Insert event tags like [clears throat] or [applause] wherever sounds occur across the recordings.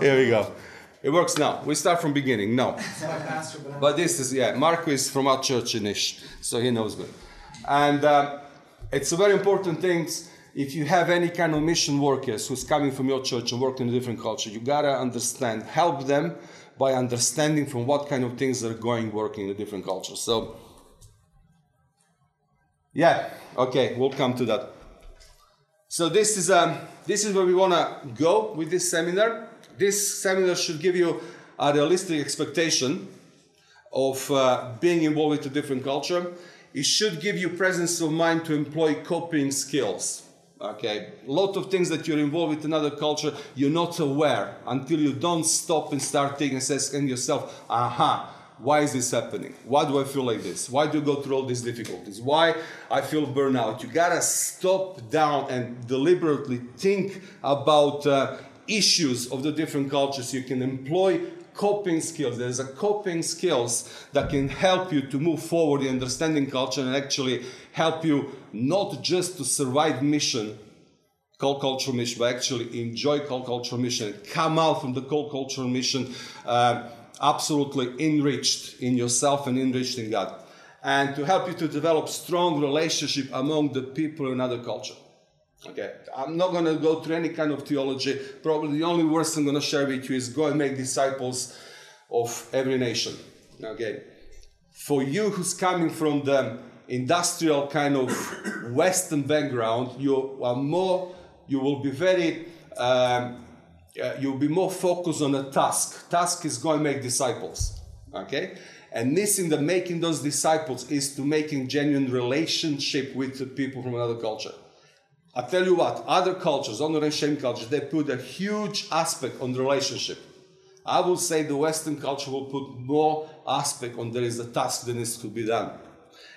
Here we go. It works now. We start from beginning. No. But this is, yeah, Marco is from our church in Ish, so he knows good. And uh, it's a very important thing. If you have any kind of mission workers who's coming from your church and working in a different culture, you gotta understand, help them by understanding from what kind of things they are going working in a different culture. So, yeah, okay, we'll come to that. So this is um, this is where we want to go with this seminar. This seminar should give you a realistic expectation of uh, being involved with a different culture. It should give you presence of mind to employ coping skills. Okay, a lot of things that you're involved with another culture, you're not aware until you don't stop and start thinking and asking yourself, aha, why is this happening? Why do I feel like this? Why do you go through all these difficulties? Why I feel burnout? You gotta stop down and deliberately think about uh, issues of the different cultures. You can employ coping skills. There's a coping skills that can help you to move forward in understanding culture and actually help you not just to survive mission, cult cultural mission, but actually enjoy cult cultural mission, come out from the cult cultural mission. Uh, absolutely enriched in yourself and enriched in God. And to help you to develop strong relationship among the people in another culture. Okay, I'm not going to go through any kind of theology. Probably the only words I'm going to share with you is go and make disciples of every nation. Okay, for you who's coming from the industrial kind of Western background, you are more, you will be very um, uh, you'll be more focused on a task. Task is going to make disciples. Okay? And this missing the making those disciples is to making genuine relationship with the people from another culture. I tell you what, other cultures, honor and shame cultures, they put a huge aspect on the relationship. I will say the Western culture will put more aspect on there is a task that needs to be done.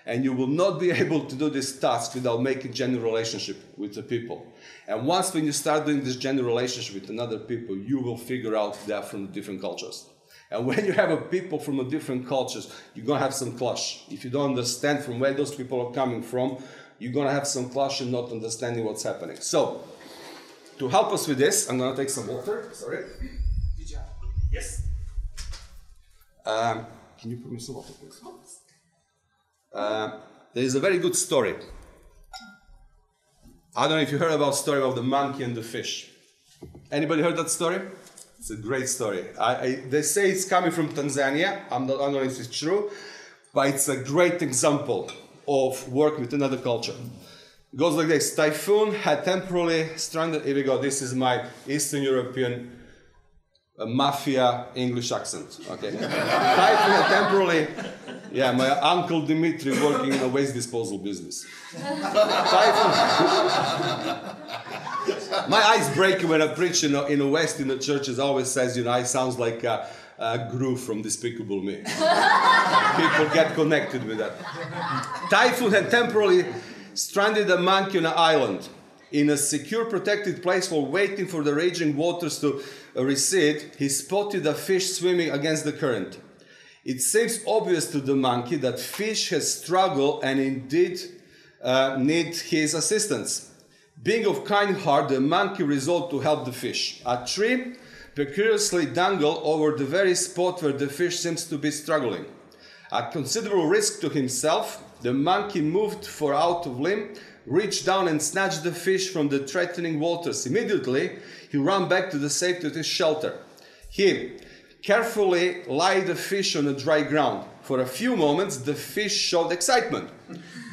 And you will not be [laughs] able to do this task without making genuine relationship with the people. And once when you start doing this genuine relationship with another people, you will figure out they are from different cultures. And [laughs] when you have a people from a different cultures, you're gonna have some clash. If you don't understand from where those people are coming from, you're gonna have some and not understanding what's happening. So, to help us with this, I'm gonna take some water. Sorry. Good job. Yes. Um, can you put me some water, please? Uh, there is a very good story. I don't know if you heard about the story of the monkey and the fish. Anybody heard that story? It's a great story. I, I, they say it's coming from Tanzania. I'm not, I don't know if it's true, but it's a great example of work with another culture. It goes like this: Typhoon had temporarily stranded. Here we go. This is my Eastern European uh, mafia English accent. Okay. [laughs] Typhoon had temporarily yeah, my uncle Dimitri working in a waste disposal business. [laughs] my eyes break when I preach in a, in West in the churches. Always says, you know, I sounds like a, a Gru from Despicable Me. [laughs] People get connected with that. Typhoon had temporarily stranded a monkey on an island in a secure, protected place while waiting for the raging waters to recede. He spotted a fish swimming against the current. It seems obvious to the monkey that fish has struggled and indeed uh, need his assistance. Being of kind heart, the monkey resolved to help the fish. A tree precariously dangled over the very spot where the fish seems to be struggling. At considerable risk to himself, the monkey moved for out of limb, reached down and snatched the fish from the threatening waters. Immediately, he ran back to the safety of his shelter. He carefully laid the fish on the dry ground. For a few moments, the fish showed excitement,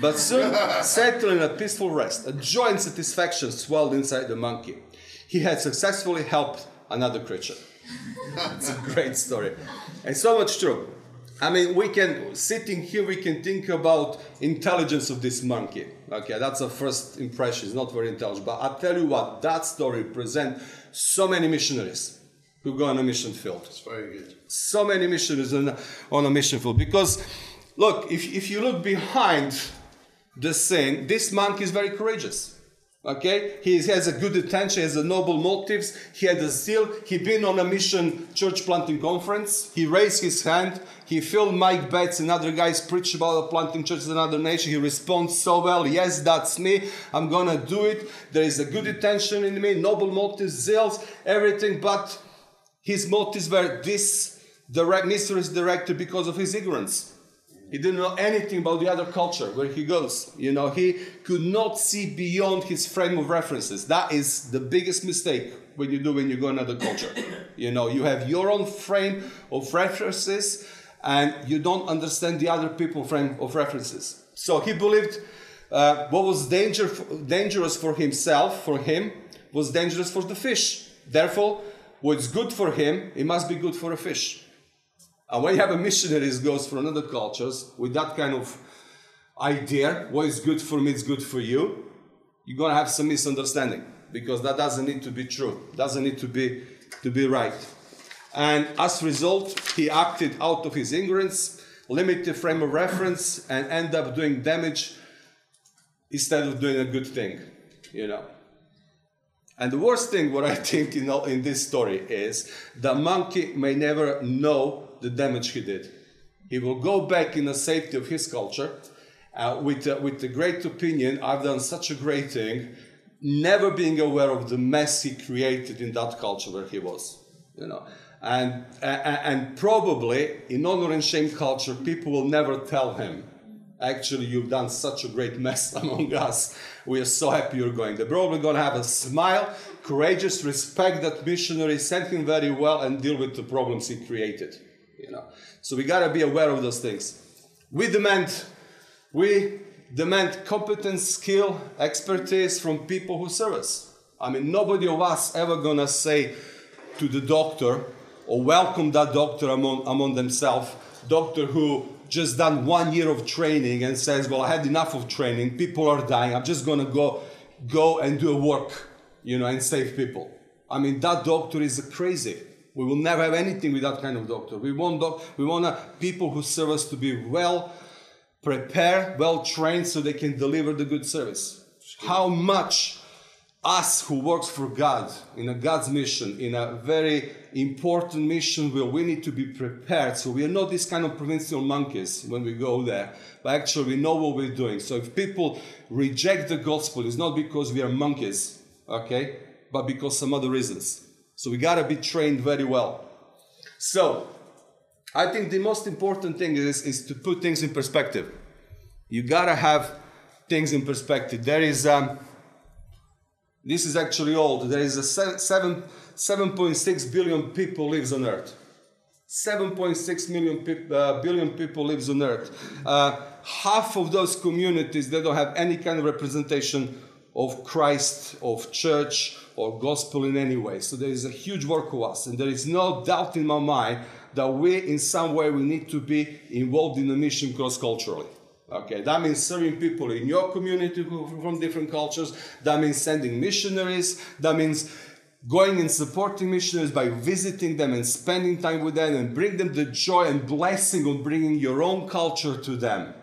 but soon [laughs] settled in a peaceful rest. A joy and satisfaction swelled inside the monkey. He had successfully helped another creature. it's a great story. And so much true. I mean, we can, sitting here, we can think about intelligence of this monkey. Okay, that's a first impression. It's not very intelligent. But I tell you what, that story presents so many missionaries who go on a mission field. It's very good. So many missionaries on, on a mission field. Because, look, if, if you look behind the scene, this monkey is very courageous. Okay, he has a good intention, he has a noble motives. He had a zeal. He been on a mission church planting conference. He raised his hand. He felt Mike Betts and other guys preach about planting churches in another nation. He responds so well. Yes, that's me. I'm gonna do it. There is a good intention in me, noble motives, zeals, everything. But His motives were this direct, missionaries directed because of his ignorance. He didn't know anything about the other culture where he goes. You know, he could not see beyond his frame of references. That is the biggest mistake when you do when you go another culture. [coughs] You know, you have your own frame of references and you don't understand the other people frame of references. So he believed uh, what was danger, dangerous for himself, for him, was dangerous for the fish. Therefore, what's good for him, it must be good for a fish. And when you have a missionary who goes for another cultures with that kind of idea, what is good for me is good for you, you're gonna have some misunderstanding because that doesn't need to be true, doesn't need to be to be right. And as a result, he acted out of his ignorance, limited frame of reference, and end up doing damage instead of doing a good thing, you know. And the worst thing, what I [laughs] think in, all, in this story is the monkey may never know the damage he did. He will go back in the safety of his culture uh, with, uh, with the great opinion, I've done such a great thing, never being aware of the mess he created in that culture where he was. You know, and, uh, and probably in honor and shame culture, people will never tell him actually you've done such a great mess [laughs] among us. We are so happy you're going. They're probably going to have a smile, courageous, respect that missionary, sent him very well, and deal with the problems he created. You know, so we got to be aware of those things. We demand, we demand competence, skill, expertise from people who serve us. I mean, nobody of us ever gonna say to the doctor or welcome that doctor among among themselves, doctor who just done one year of training and says, "Well, I had enough of training. People are dying. I'm just gonna go, go and do a work, you know, and save people." I mean, that doctor is crazy. We will never have anything with that kind of doctor. We want doc- we want uh, people who serve us to be well prepared, well trained, so they can deliver the good service. How much us who works for God in a God's mission, in a very important mission where we need to be prepared. So we are not this kind of provincial monkeys when we go there, but actually we know what we're doing. So if people reject the gospel, it's not because we are monkeys, okay, but because some other reasons. So we gotta be trained very well. So I think the most important thing is, is to put things in perspective. You gotta have things in perspective. There is um, this is actually old. There is a seven, 7.6 billion people lives on Earth. 7.6 million pe- uh, billion people lives on Earth. Uh, half of those communities they don't have any kind of representation of Christ, of church, or gospel in any way. So there is a huge work of us, and there is no doubt in my mind that we, in some way, we need to be involved in the mission cross culturally. Okay, that means serving people in your community from different cultures. That means sending missionaries. That means going and supporting missionaries by visiting them and spending time with them and bring them the joy and blessing of bringing your own culture to them.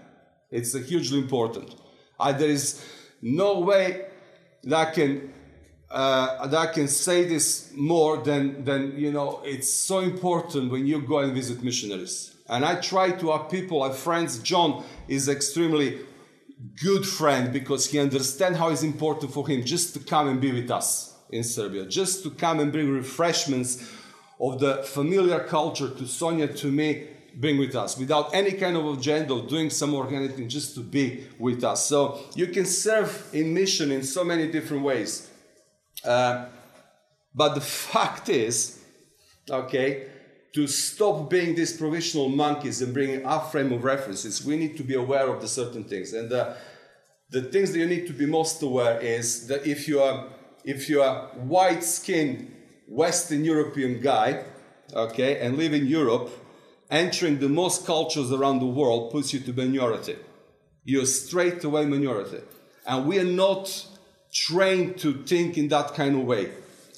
It's hugely important. There is no way that I can uh, that I can say this more than than you know. It's so important when you go and visit missionaries. And I try to have people, have friends. John is extremely good friend because he understands how it's important for him just to come and be with us in Serbia, just to come and bring refreshments of the familiar culture to Sonia, to me, bring with us without any kind of agenda of doing some or anything, just to be with us. So you can serve in mission in so many different ways. Uh, but the [laughs] fact is, okay, to stop being these provisional monkeys and bringing our frame of references, we need to be aware of the certain things. And the, the things that you need to be most aware is that if you are if you are white-skinned Western European guy, okay, and live in Europe, entering the most cultures around the world puts you to minority. You're straight away minority. And we are not trained to think in that kind of way.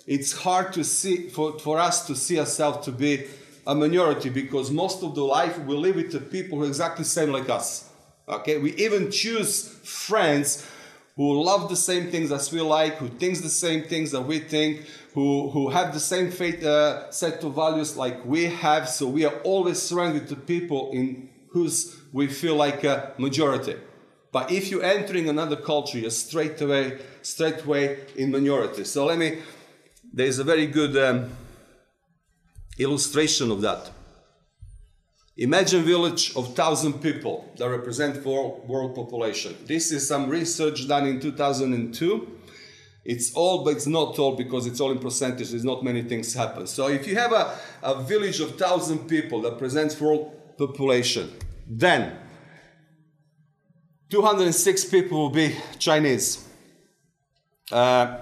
It's hard to see for, for us to see ourselves to be a minority because most of the life we live with the people who are exactly same like us. Okay, we even choose friends who love the same things as we like, who thinks the same things that we think, who, who have the same faith, uh, set of values like we have. So we are always surrounded to people in whose we feel like a majority. But if you're entering another culture, you're straight away, straight away in minority. So let me. There's a very good. Um, illustration of that. Imagine village of 1,000 people that represent world, world population. This is some research done in 2002. It's all, but it's not all because it's all in percentage. There's not many things happen. So if you have a, a village of 1,000 people that presents world population, then 206 people will be Chinese. Uh,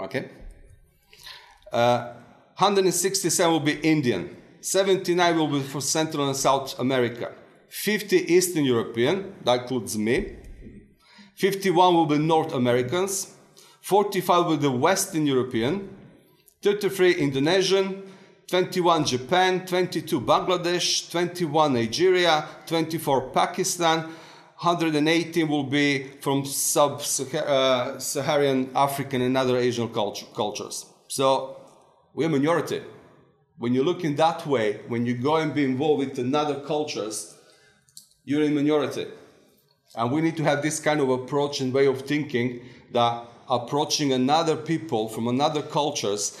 okay. Uh, 167 will be Indian. 79 will be from Central and South America. 50 Eastern European, that includes me. 51 will be North Americans. 45 will be Western European. 33 Indonesian. 21 Japan. 22 Bangladesh. 21 Nigeria. 24 Pakistan. 118 will be from sub-Saharan African and other Asian culture, cultures. So we're minority. When you look in that way, when you go and be involved with another cultures, you're in minority. And we need to have this kind of approach and way of thinking that approaching another people from another cultures,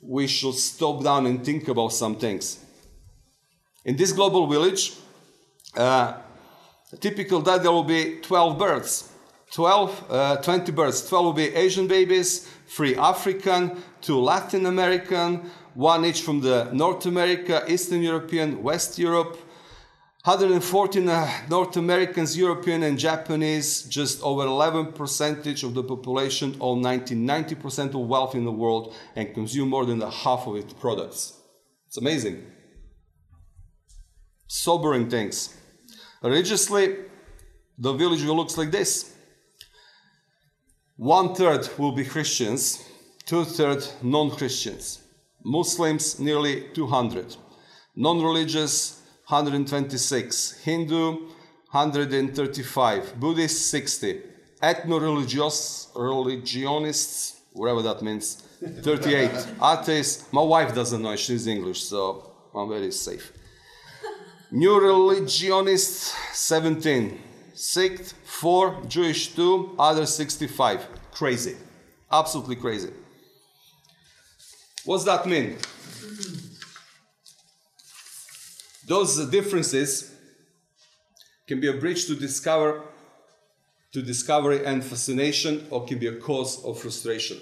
we should stop down and think about some things. In this global village, uh, a typical day there will be 12 birds. 12, uh, 20 birds. 12 will be Asian babies, 3 African, 2 Latin American, one each from the North America, Eastern European, West Europe, 114 uh, North Americans, European and Japanese, just over 11 percentage of the population own 90, 90% of wealth in the world and consume more than the half of its products. It's amazing. Sobering things. Religiously, the village looks like this. One third will be Christians, two thirds non Christians. Muslims nearly 200, non religious 126, Hindu 135, Buddhist 60, ethno religionists, whatever that means, 38, [laughs] atheists. My wife doesn't know, she's English, so I'm very safe. New religionists 17, Sikh 4, Jewish 2, other 65. Crazy. Absolutely crazy. What's that mean? Those differences can be a bridge to discover to discovery and fascination or can be a cause of frustration.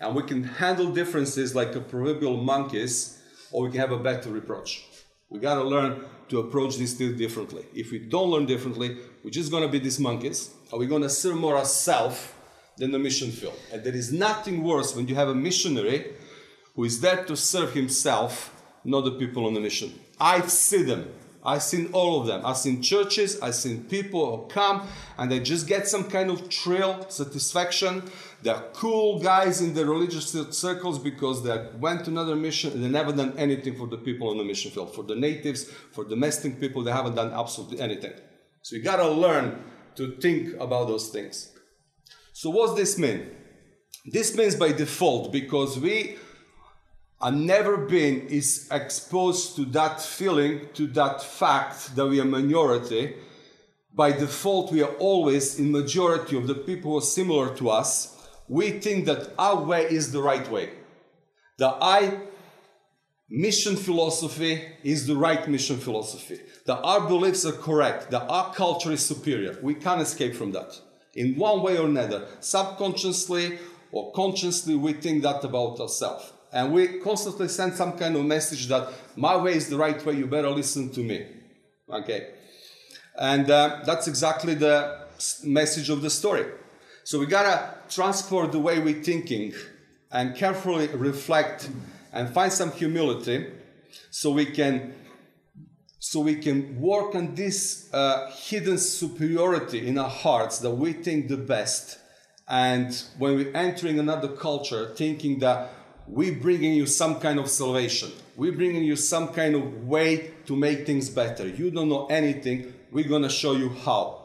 And we can handle differences like a proverbial monkeys or we can have a better reproach. We gotta learn to approach this still differently. If we don't learn differently, we're just gonna be these monkeys. Are we gonna serve more ourselves than the mission field? And there is nothing worse when you have a missionary who is there to serve himself, not the people on the mission. I see them. I've seen all of them. I've seen churches, I've seen people who come and they just get some kind of thrill, satisfaction. They're cool guys in the religious circles because they went to another mission they never done anything for the people on the mission field. For the natives, for domestic people, they haven't done absolutely anything. So you gotta learn to think about those things. So what's this mean? This means by default because we I've never been is exposed to that feeling, to that fact that we are minority. By default, we are always in majority of the people who are similar to us. We think that our way is the right way. That I mission philosophy is the right mission philosophy. That our beliefs are correct. That our culture is superior. We can't escape from that. In one way or another, subconsciously or consciously, we think that about ourselves. And we constantly send some kind of message that my way is the right way, you better listen to me. Okay. And uh, that's exactly the message of the story. So we gotta transport the way we're thinking and carefully reflect and find some humility so we can so we can work on this uh, hidden superiority in our hearts that we think the best and when we're entering another culture thinking that we're bringing you some kind of salvation. We're bringing you some kind of way to make things better. You don't know anything. We're going to show you how.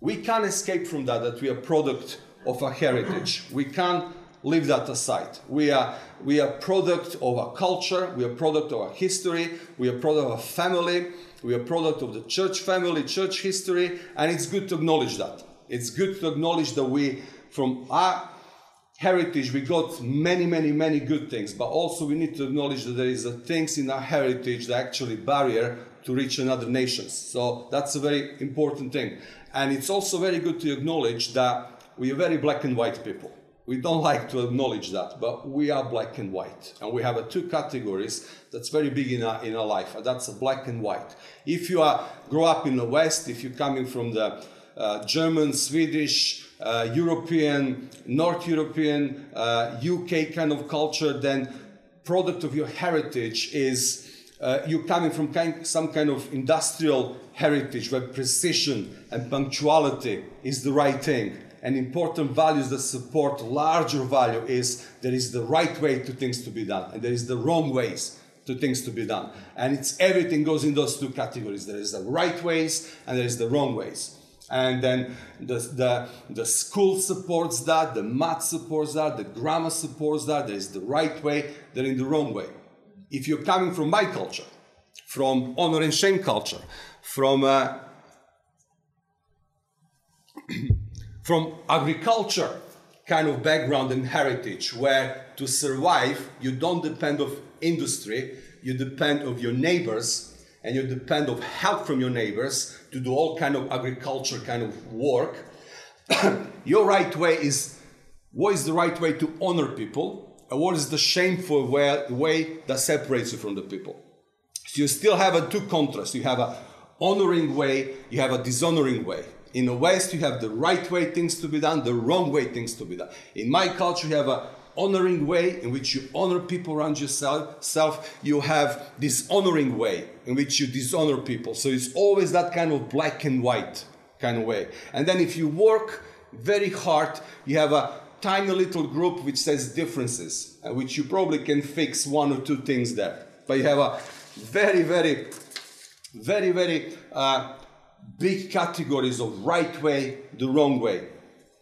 We can't escape from that, that we are product of a heritage. We can't leave that aside. We are, we are product of a culture. We are product of a history. We are product of a family. We are product of the church family, church history. And it's good to acknowledge that. It's good to acknowledge that we, from our heritage, we got many, many, many good things, but also we need to acknowledge that there is a things in our heritage that actually barrier to reach another nations. So that's a very important thing. And it's also very good to acknowledge that we are very black and white people. We don't like to acknowledge that, but we are black and white. And we have a two categories that's very big in our, in our life, that's black and white. If you are grow up in the West, if you're coming from the uh, German, Swedish, uh, European, North European, uh, UK kind of culture, then product of your heritage is uh, you're coming from kind, some kind of industrial heritage where precision and punctuality is the right thing. And important values that support larger value is there is the right way to things to be done, and there is the wrong ways to things to be done. And it's everything goes in those two categories. There is the right ways and there is the wrong ways and then the, the, the school supports that, the math supports that, the grammar supports that, there is the right way, there is the wrong way. If you're coming from my culture, from honor and shame culture, from uh, [clears throat] from agriculture kind of background and heritage, where to survive you don't depend of industry, you depend of your neighbors and you depend of help from your neighbors to do all kind of agriculture kind of work. [coughs] Your right way is what is the right way to honor people and what is the shameful way, that separates you from the people? So you still have a two contrasts you have a honoring way you have a dishonoring way in the west you have the right way things to be done the wrong way things to be done in my culture you have a honoring way in which you honor people around yourself, Self, you have this honoring way in which you dishonor people. So it's always that kind of black and white kind of way. And then if you work very hard, you have a tiny little group which says differences, uh, which you probably can fix one or two things there. But you have a very, very, very, very uh, big categories of right way, the wrong way.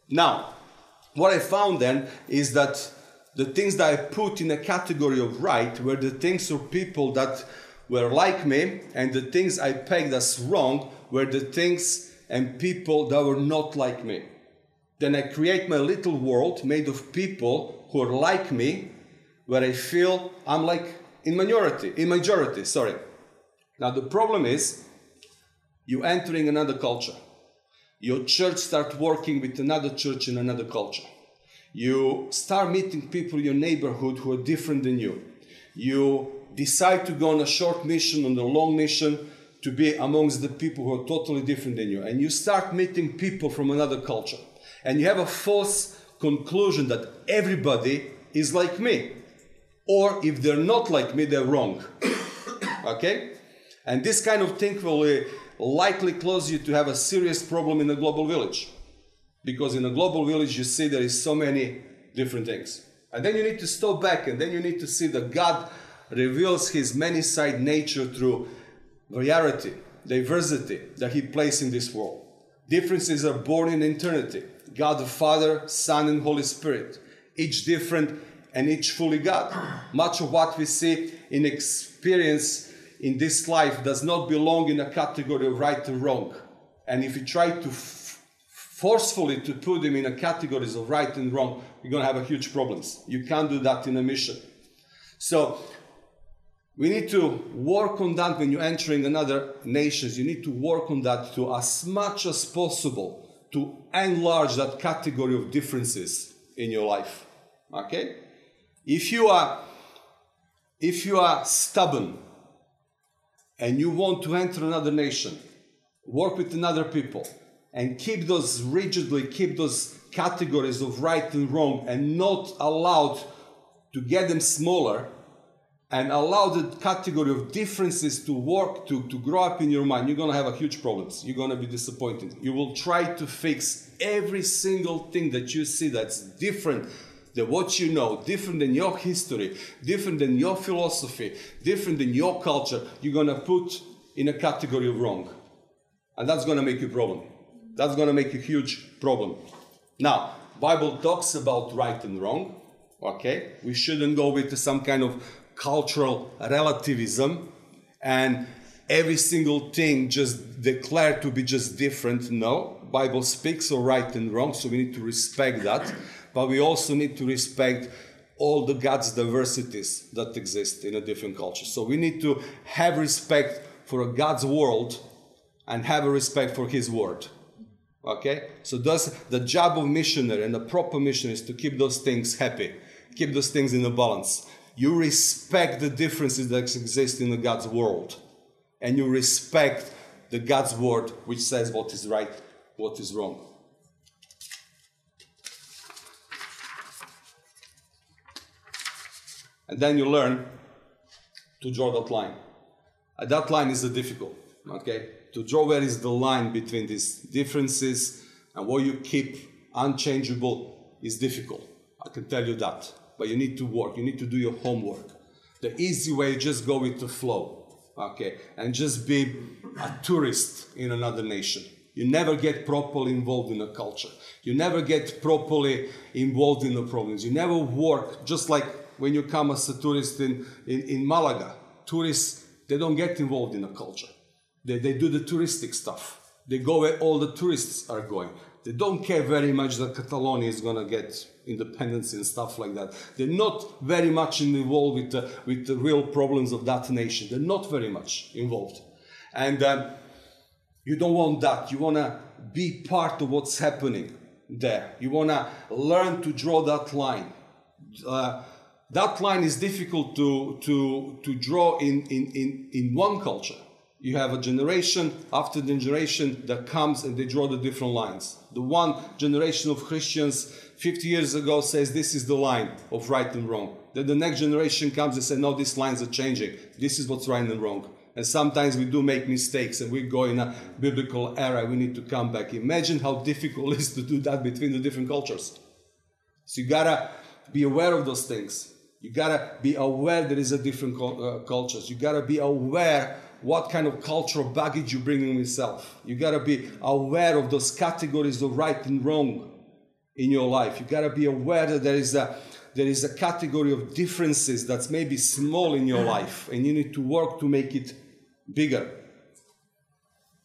Now, what I found then is that the things that I put in a category of right were the things or people that were like me, and the things I pegged as wrong were the things and people that were not like me. Then I create my little world made of people who are like me, where I feel I'm like in minority, in majority, sorry. Now the problem is you entering another culture. Your church start working with another church in another culture you start meeting people in your neighborhood who are different than you. You decide to go on a short mission, on a long mission, to be amongst the people who are totally different than you. And you start meeting people from another culture. And you have a false conclusion that everybody is like me. Or if they're not like me, they're wrong. [coughs] okay? And this kind of thing will uh, likely cause you to have a serious problem in a global village. Because in a global village you see there is so many different things. And then you need to stop back and then you need to see that god reveals his many-sided nature through variety diversity that he placed in this world. Differences are born in eternity. God the father son and holy spirit each different and each fully god. Much of what we see in experience in this life does not belong in a category of right and wrong and if you try to forcefully to put them in a categories of right and wrong, you're going to have a huge problems. You can't do that in a mission. So we need to work on that when you're entering another nations. You need to work on that to as much as possible to enlarge that category of differences in your life. Okay? If you are if you are stubborn and you want to enter another nation, work with another people, and keep those rigidly, keep those categories of right and wrong and not allowed to get them smaller and allow the category of differences to work to, to grow up in your mind you're going to have a huge problems. You're going to be disappointed. You will try to fix every single thing that you see that's different than what you know different than your history different than your philosophy different than your culture you're going to put in a category of wrong and that's going to make you problem that's going to make a huge problem. Now, Bible talks about right and wrong. Okay, we shouldn't go with some kind of cultural relativism and every single thing just declared to be just different. No, Bible speaks of right and wrong, so we need to respect that. But we also need to respect all the God's diversities that exist in a different culture. So we need to have respect for a God's world and have a respect for His word. Okay? So thus the job of missionary and the proper mission is to keep those things happy, keep those things in a balance. You respect the differences that exist in the God's world, and you respect the God's word which says what is right, what is wrong. And then you learn to draw that line. And that line is the difficult, okay? To draw where is the line between these differences and what you keep unchangeable is difficult. I can tell you that. But you need to work, you need to do your homework. The easy way, just go with the flow, okay? And just be a tourist in another nation. You never get properly involved in a culture. You never get properly involved in the problems. You never work just like when you come as a tourist in, in, in Malaga. Tourists, they don't get involved in the culture. They, they do the touristic stuff. They go where all the tourists are going. They don't care very much that Catalonia is going to get independence and stuff like that. They're not very much involved with the, with the real problems of that nation. They're not very much involved. And um, you don't want that. You want to be part of what's happening there. You want to learn to draw that line. Uh, that line is difficult to, to, to draw in, in, in, in one culture. You have a generation after the generation that comes and they draw the different lines. The one generation of Christians 50 years ago says this is the line of right and wrong. Then the next generation comes and says, no, these lines are changing. This is what's right and wrong. And sometimes we do make mistakes and we go in a biblical era. We need to come back. Imagine how difficult [laughs] it is to do that between the different cultures. So you gotta be aware of those things. You gotta be aware there is a different uh, cultures. You gotta be aware what kind of cultural baggage you bring in yourself. You gotta be aware of those categories of right and wrong in your life. You gotta be aware that there is a there is a category of differences that's maybe small in your life, and you need to work to make it bigger.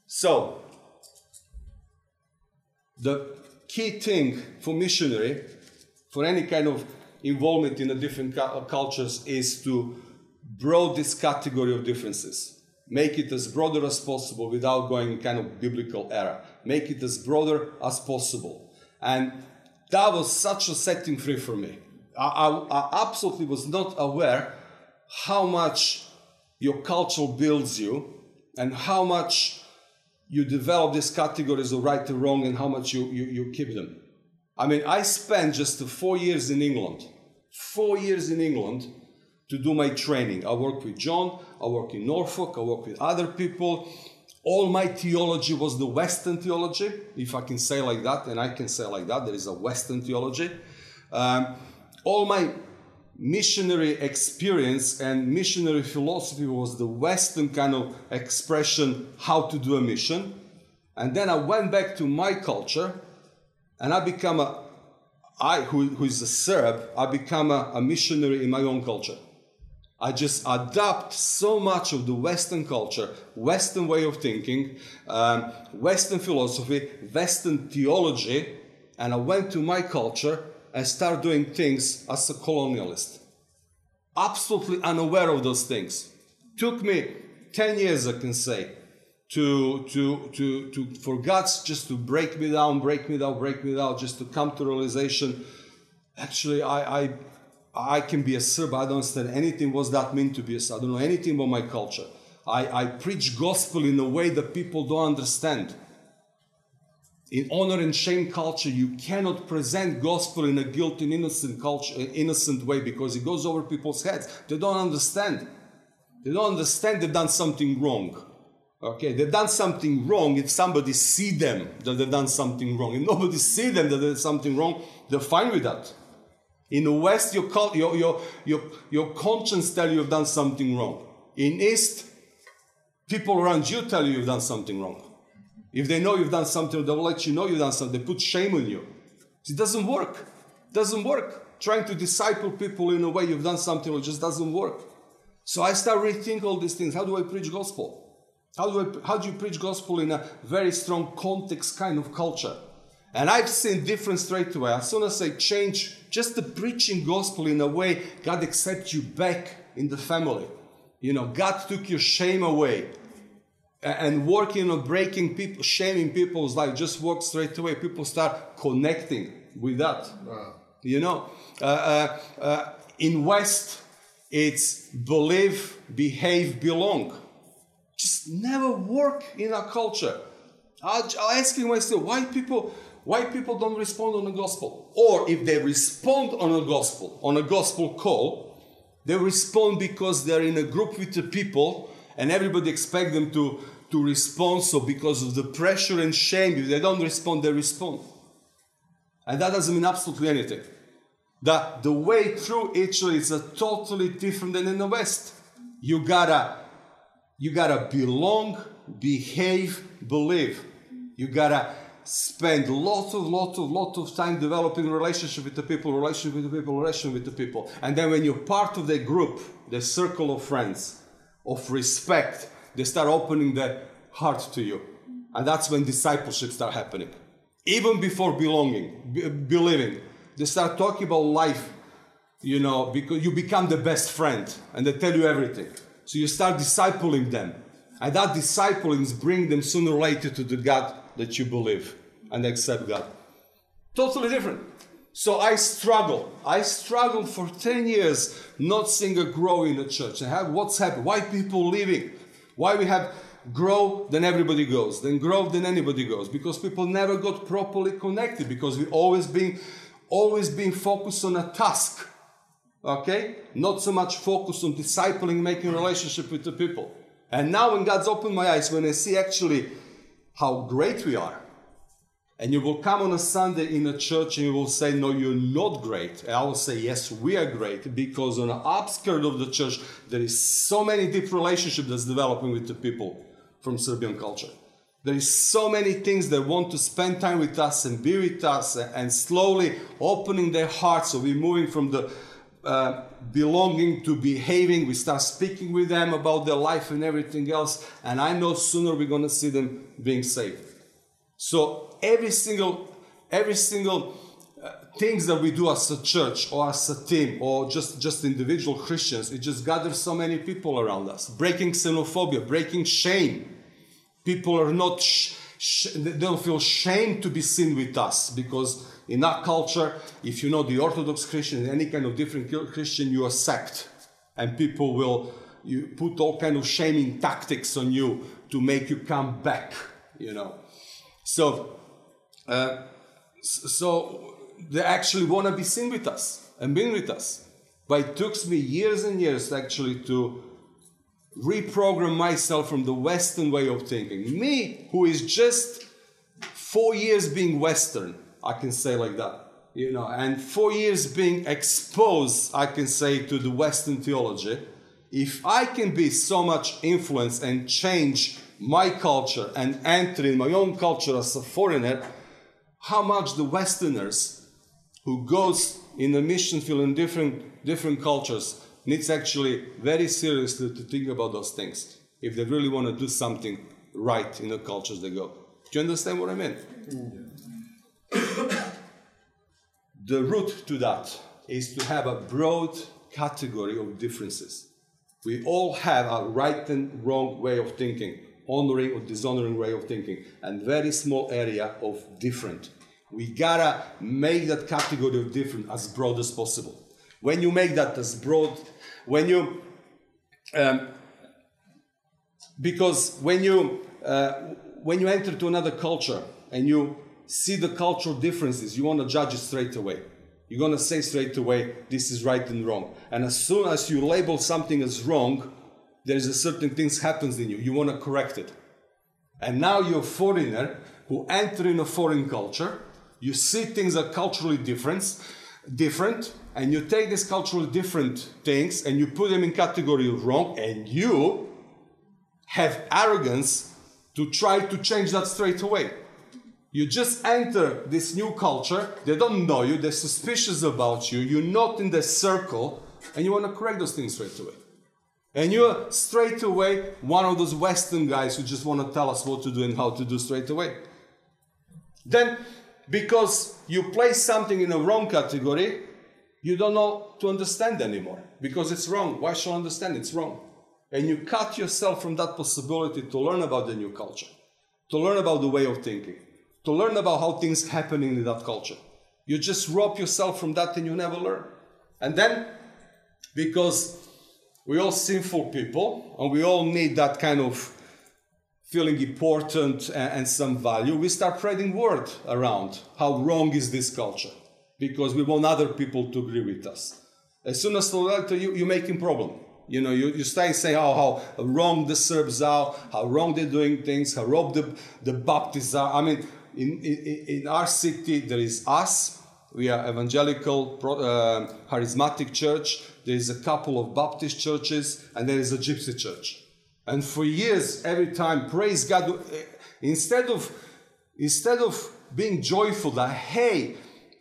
So, the key thing for missionary, for any kind of involvement in the different uh, cultures, is to broad this category of differences. Make it as broader as possible without going kind of biblical era. Make it as broader as possible. And that was such a setting free for me. I, I, I absolutely was not aware how much your culture builds you and how much you develop these categories of right and wrong and how much you, you, you keep them. I mean, I spent just four years in England, four years in England to do my training. I worked with John, I worked in Norfolk, I worked with other people. All my theology was the Western theology, if I can say like that, and I can say like that, there is a Western theology. Um, all my missionary experience and missionary philosophy was the Western kind of expression how to do a mission. And then I went back to my culture and I become a, I who, who is a Serb, I become a, a missionary in my own culture. I just adopt so much of the Western culture, Western way of thinking, um, Western philosophy, Western theology, and I went to my culture and start doing things as a colonialist. Absolutely unaware of those things. Took me 10 years, I can say, to, to, to, to, for God's just to break me down, break me down, break me down, just to come to realization. Actually, I, I, I can be a Serb. I don't understand anything. What's that mean to be a Serb? I don't know anything about my culture. I, I preach gospel in a way that people don't understand in honor and shame culture, you cannot present gospel in a guilty and innocent culture, eh, innocent way because it goes over people's heads. They don't understand. They don't understand they've done something wrong. Okay, they've done something wrong if somebody see them that they've done something wrong. If nobody see them that done something wrong, they're fine with that. In the West, your, your, your, your, your conscience tell you you've done something wrong. In East, people around you tell you you've done something wrong. If they know you've done something, they'll let you know you've done something. They put shame on you. It doesn't work. It doesn't work. Trying to disciple people in a way you've done something, it just doesn't work. So I start rethinking all these things. How do I preach gospel? How do I how do you preach gospel in a very strong context kind of culture? And I've seen different straight away. As soon as I change just the preaching gospel in a way, God accepts you back in the family. You know, God took your shame away. And working on breaking people, shaming people's life, just work straight away. People start connecting with that. Wow. You know, uh, uh, uh, in West, it's believe, behave, belong. Just never work in our culture. I, I asking myself why people why people don't respond on the gospel, or if they respond on a gospel on a gospel call, they respond because they're in a group with the people and everybody expect them to to respond. So because of the pressure and shame, if they don't respond, they respond, and that doesn't mean absolutely anything that the way through Italy is a totally different than in the West. You gotta, you gotta belong, behave, believe. You gotta spend lots of, lots of, lots of time developing relationship with the people, relationship with the people, relationship with the people. And then when you're part of the group, the circle of friends, of respect, they start opening their heart to you. And that's when discipleship start happening. Even before belonging, be- believing they start talking about life, you know, because you become the best friend and they tell you everything. So you start discipling them. And that discipling is bringing them sooner or later to the God that you believe and accept God. Totally different. So I struggle. I struggled for 10 years not seeing a grow in the church. And have what's happened? Why people leaving? Why we have grow, then everybody goes. Then grow, then anybody goes. Because people never got properly connected. Because we always been always being focused on a task. Okay? Not so much focused on discipling, making relationship with the people. And now when God's opened my eyes, when I see actually how great we are, and you will come on a Sunday in a church and you will say, No, you're not great. And I will say, Yes, we are great because on the outskirts of the church, there is so many deep relationships that's developing with the people from Serbian culture. There is so many things that want to spend time with us and be with us and slowly opening their hearts. So we're moving from the uh, belonging to behaving. We start speaking with them about their life and everything else. And I know sooner we're going to see them being saved. So every single, every single uh, things that we do as a church or as a team or just, just individual Christians, it just gathers so many people around us. Breaking xenophobia, breaking shame People are not, sh- sh- they don't feel shame to be seen with us because in our culture, if you know the Orthodox Christian, any kind of different Christian, you are sect. And people will you put all kind of shaming tactics on you to make you come back, you know. So, uh, so they actually want to be seen with us and being with us. But it took me years and years actually to reprogram myself from the Western way of thinking. Me, who is just four years being Western, I can say like that, you know, and four years being exposed, I can say, to the Western theology. If I can be so much influence and change my culture and enter in my own culture as a foreigner, how much the Westerners who goes in a mission field in different different cultures needs actually very seriously to think about those things if they really want to do something right in the cultures they go. Do you understand what I mean? [coughs] the root to that is to have a broad category of differences. We all have a right and wrong way of thinking, honoring or dishonoring way of thinking, and very small area of different. We gotta make that category of different as broad as possible. When you make that as broad when you, um, because when you, uh, when you enter to another culture and you see the cultural differences, you want to judge it straight away. You're going to say straight away, this is right and wrong. And as soon as you label something as wrong, there's a certain things happens in you. You want to correct it. And now you're a foreigner who enter in a foreign culture. You see things are culturally different, different, and you take these culturally different things and you put them in category of wrong and you have arrogance to try to change that straight away you just enter this new culture. They don't know you. They're suspicious about you. You're not in the circle and you want to correct those things straight away. And you're straight away one of those western guys who just want to tell us what to do and how to do straight away. Then because you place something in a wrong category, you don't know to understand anymore. Because it's wrong. Why should I understand? It's wrong. And you cut yourself from that possibility to learn about the new culture, to learn about the way of thinking, to learn about how things happen in that culture. You just rob yourself from that and you never learn. And then, because we're all sinful people and we all need that kind of feeling important and, some value, we start spreading word around how wrong is this culture because we want other people to agree with us. As soon as you, you're making problem. You know, you, you start saying how, how wrong the Serbs are, how wrong they're doing things, how wrong the, the Baptists are. I mean, in, in, in our city, there is us, we are evangelical, uh, charismatic church, there is a couple of Baptist churches, and there is a gypsy church. And for years, every time, praise God, instead of, instead of being joyful that, hey,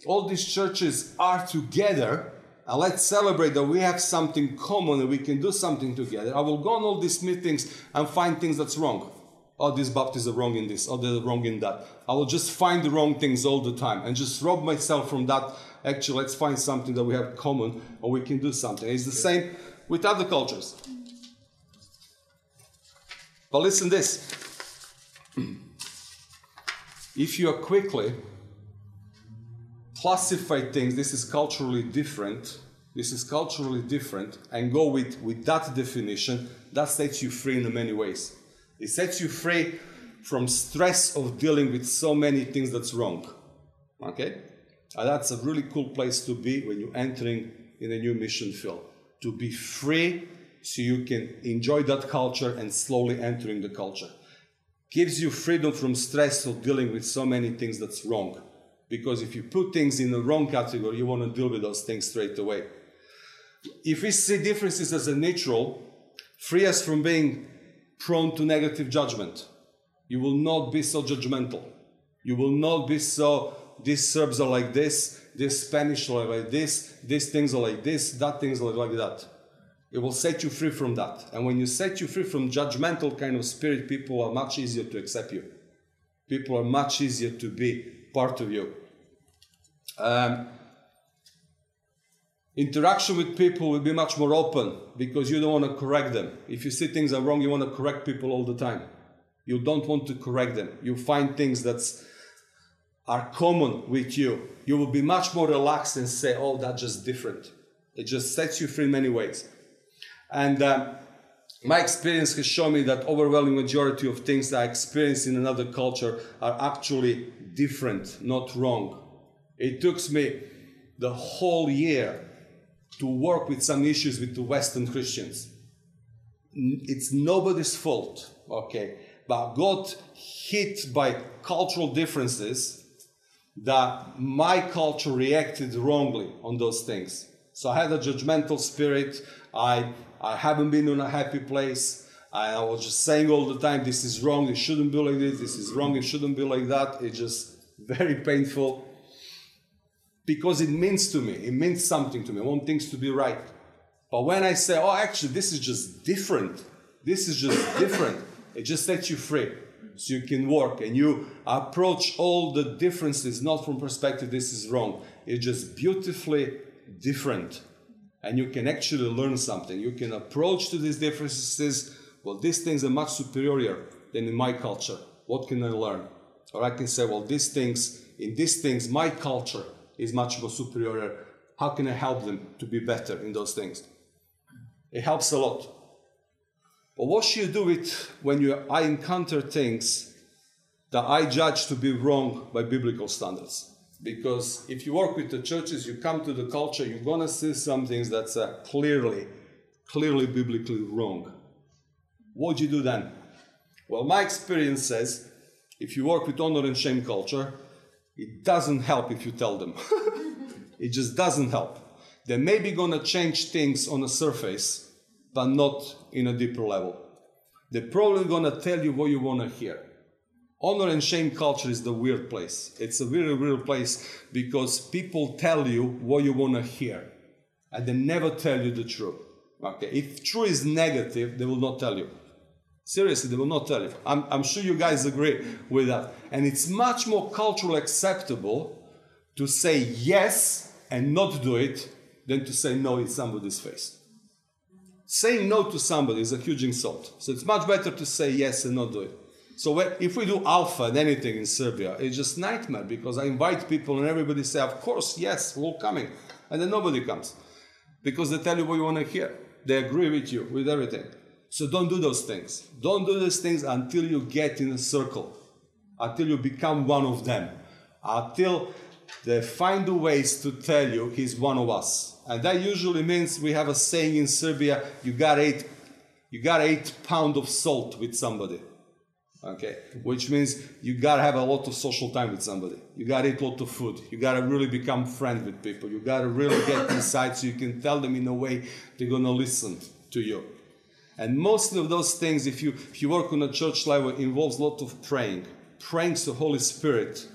all these churches are together, and let's celebrate that we have something common and we can do something together. I will go on all these meetings and find things that's wrong. Oh, these Baptists are wrong in this, oh, they're wrong in that. I will just find the wrong things all the time and just rob myself from that. Actually, let's find something that we have common or we can do something. It's the same with other cultures. But listen this. [clears throat] if you are quickly classify things, this is culturally different, this is culturally different, and go with, with that definition, that sets you free in many ways. It sets you free from stress of dealing with so many things that's wrong. Okay? And that's a really cool place to be when you're entering in a new mission field. To be free so you can enjoy that culture and slowly entering the culture. Gives you freedom from stress of dealing with so many things that's wrong. Because if you put things in the wrong category, you want to deal with those things straight away. If we see differences as a natural, free us from being prone to negative judgment. You will not be so judgmental. You will not be so, these Serbs are like this, this Spanish are like this, these things are like this, that things are like that. It will set you free from that. And when you set you free from judgmental kind of spirit, people are much easier to accept you. People are much easier to be part of you. Um, interaction with people will be much more open because you don't want to correct them. If you see things are wrong, you want to correct people all the time. You don't want to correct them. You find things that are common with you. You will be much more relaxed and say, "Oh, that's just different." It just sets you free in many ways. And um, my experience has shown me that overwhelming majority of things I experience in another culture are actually different, not wrong. It took me the whole year to work with some issues with the Western Christians. It's nobody's fault, okay? But got hit by cultural differences that my culture reacted wrongly on those things. So I had a judgmental spirit. I I haven't been in a happy place. I was just saying all the time, this is wrong, it shouldn't be like this, this is wrong, it shouldn't be like that. It's just very painful because it means to me, it means something to me. I want things to be right. But when I say, oh, actually, this is just different, this is just [coughs] different, it just sets you free. So you can work and you approach all the differences not from perspective this is wrong. It's just beautifully different and you can actually learn something. You can approach to these differences. Well, these things are much superior than in my culture. What can I learn? Or I can say, well, these things, in these things, my culture is much more superior. How can I help them to be better in those things? It helps a lot. But what should you do with when you I encounter things that I judge to be wrong by biblical standards? Because if you work with the churches, you come to the culture, you're to see some things that's uh, clearly, clearly biblically wrong. What do you do then? Well, my experience says if you work with honor and shame culture, it doesn't help if you tell them. [laughs] it just doesn't help. They may be to change things on the surface, but not in a deeper level. They're probably to tell you what you want to hear honor and shame culture is the weird place. It's a very weird place because people tell you what you want to hear and they never tell you the truth. Okay, if truth is negative, they will not tell you. Seriously, they will not tell you. I'm, I'm sure you guys agree with that. And it's much more culturally acceptable to say yes and not do it than to say no in somebody's face. Saying no to somebody is a huge insult. So it's much better to say yes and not do it. So if we do alpha and anything in Serbia, it's just nightmare because I invite people and everybody say, of course, yes, we're all coming. And then nobody comes because they tell you what you want to hear. They agree with you with everything. So don't do those things. Don't do those things until you get in a circle, until you become one of them, until they find the ways to tell you he's one of us. And that usually means we have a saying in Serbia, you got eight, you got eight pound of salt with somebody. Okay, which means you gotta have a lot of social time with somebody. You gotta eat a lot of food. You gotta really become friend with people. You gotta really get inside so you can tell them in a way they're gonna listen to you. And most of those things, if you if you work on a church level, involves a lot of praying. Praying so the Holy Spirit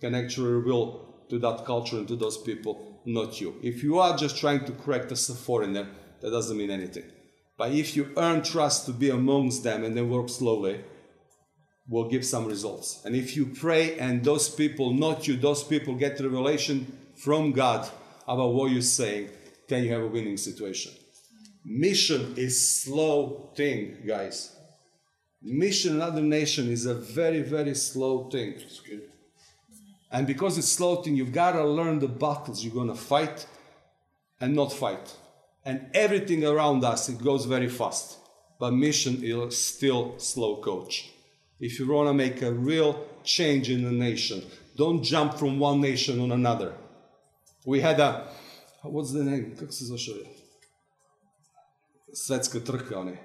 can actually reveal to that culture and to those people, not you. If you are just trying to correct as a foreigner, that doesn't mean anything. But if you earn trust to be amongst them and then work slowly, will give some results. And if you pray and those people, not you, those people get revelation from God about what you're saying, then you have a winning situation. Mission is slow thing, guys. Mission in another nation is a very, very slow thing. And because it's slow thing, you've got to learn the battles you're going to fight and not fight. And everything around us, it goes very fast. But mission is still slow coach if you want to make a real change in the nation. Don't jump from one nation on another. We had a, what's the name? Svetska trka.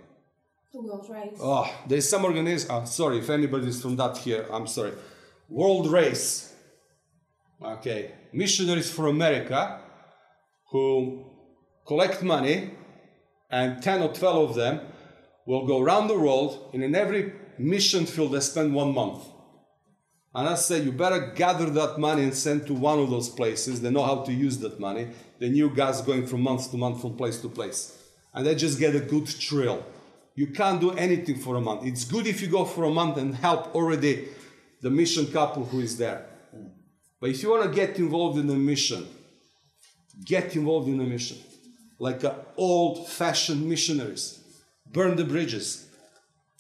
The World Race. Oh, there's some organization. Oh, sorry, if anybody's from that here, I'm sorry. World Race. Okay. Missionaries for America who collect money, and 10 or 12 of them will go around the world, and in every mission field, they spend one month. And I say, you better gather that money and send to one of those places. They know how to use that money. The new guys going from month to month, from place to place. And they just get a good thrill. You can't do anything for a month. It's good if you go for a month and help already the mission couple who is there. But if you want to get involved in a mission, get involved in a mission. Like old fashioned missionaries. Burn the bridges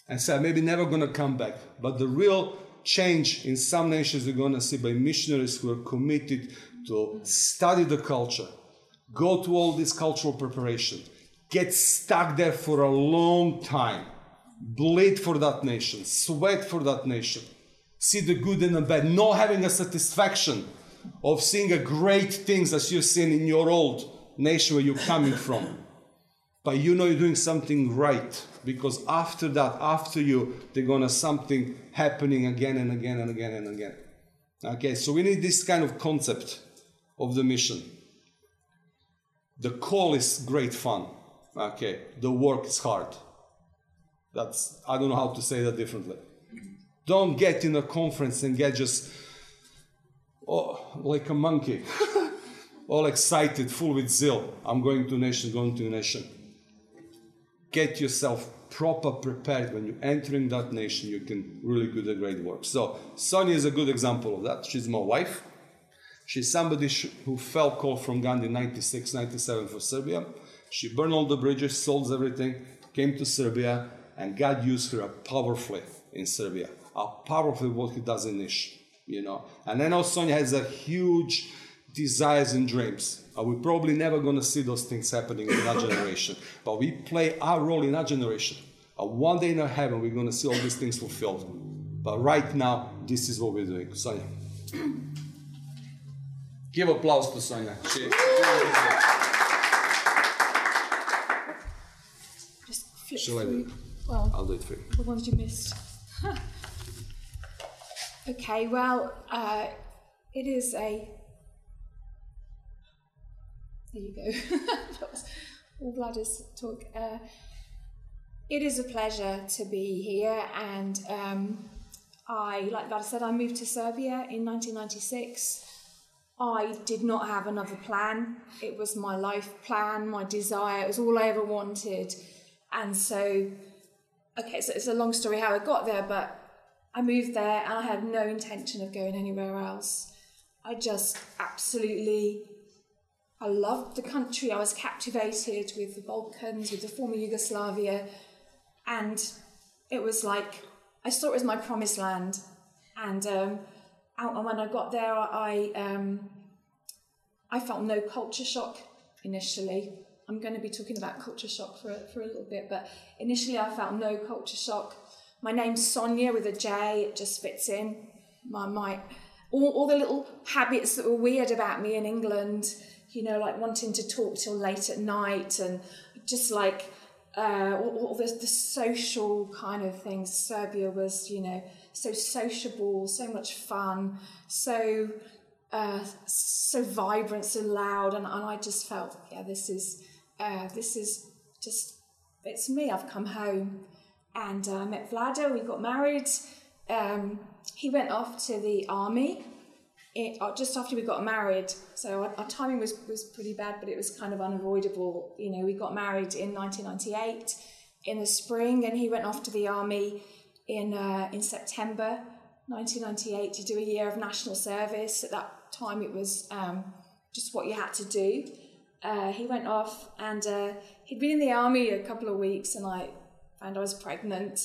and say, maybe never going to come back. But the real change in some nations you're going to see by missionaries who are committed to study the culture, go to all this cultural preparation, get stuck there for a long time, bleed for that nation, sweat for that nation, see the good and the bad, not having a satisfaction of seeing a great things as you've seen in your old nation where you're coming from. But you know you're doing something right because after that, after you, they're gonna something happening again and again and again and again. Okay, so we need this kind of concept of the mission. The call is great fun. Okay, the work is hard. That's I don't know how to say that differently. Don't get in a conference and get just oh, like a monkey, [laughs] all excited, full with zeal. I'm going to nation, going to nation get yourself proper prepared when you're entering that nation, you can really do the great work. So Sonia is a good example of that. She's my wife. She's somebody who felt call from Gandhi in 96, 97 for Serbia. She burned all the bridges, sold everything, came to Serbia, and God used her powerfully in Serbia. How powerfully what he does in Niš, you know. And I know Sonia has a huge desires and dreams. Uh, we're probably never going to see those things happening in our generation, but we play our role in our generation. Uh, one day in our heaven, we're going to see all these things fulfilled. But right now, this is what we're doing. Sonia. [clears throat] Give applause to Sonia. She, Flip Shall I do? Well, I'll do you. the ones you missed. [laughs] okay, well, uh, it is a. There you go. [laughs] that was all Vlada's talk. Uh, it is a pleasure to be here, and um, I, like Vlad said, I moved to Serbia in 1996. I did not have another plan. It was my life plan, my desire. It was all I ever wanted, and so okay, so it's a long story how I got there, but I moved there and I had no intention of going anywhere else. I just absolutely, I loved the country. I was captivated with the Balkans, with the former Yugoslavia, and it was like I saw it as my promised land. And um, and when I got there, I um, I felt no culture shock initially. I'm going to be talking about culture shock for, for a little bit, but initially I felt no culture shock. My name's Sonia with a J, it just fits in. My, my, all, all the little habits that were weird about me in England, you know, like wanting to talk till late at night and just like uh, all, all the, the social kind of things. Serbia was, you know, so sociable, so much fun, so uh, so vibrant, so loud, and, and I just felt, yeah, this is uh, this is just it's me. I've come home, and uh, I met Vlado. We got married. Um, he went off to the army it, uh, just after we got married. So our, our, timing was was pretty bad, but it was kind of unavoidable. You know, we got married in 1998 in the spring, and he went off to the army in uh, in September 1998 to do a year of national service. At that time, it was um, just what you had to do. Uh, he went off and uh, he'd been in the army a couple of weeks, and I found I was pregnant,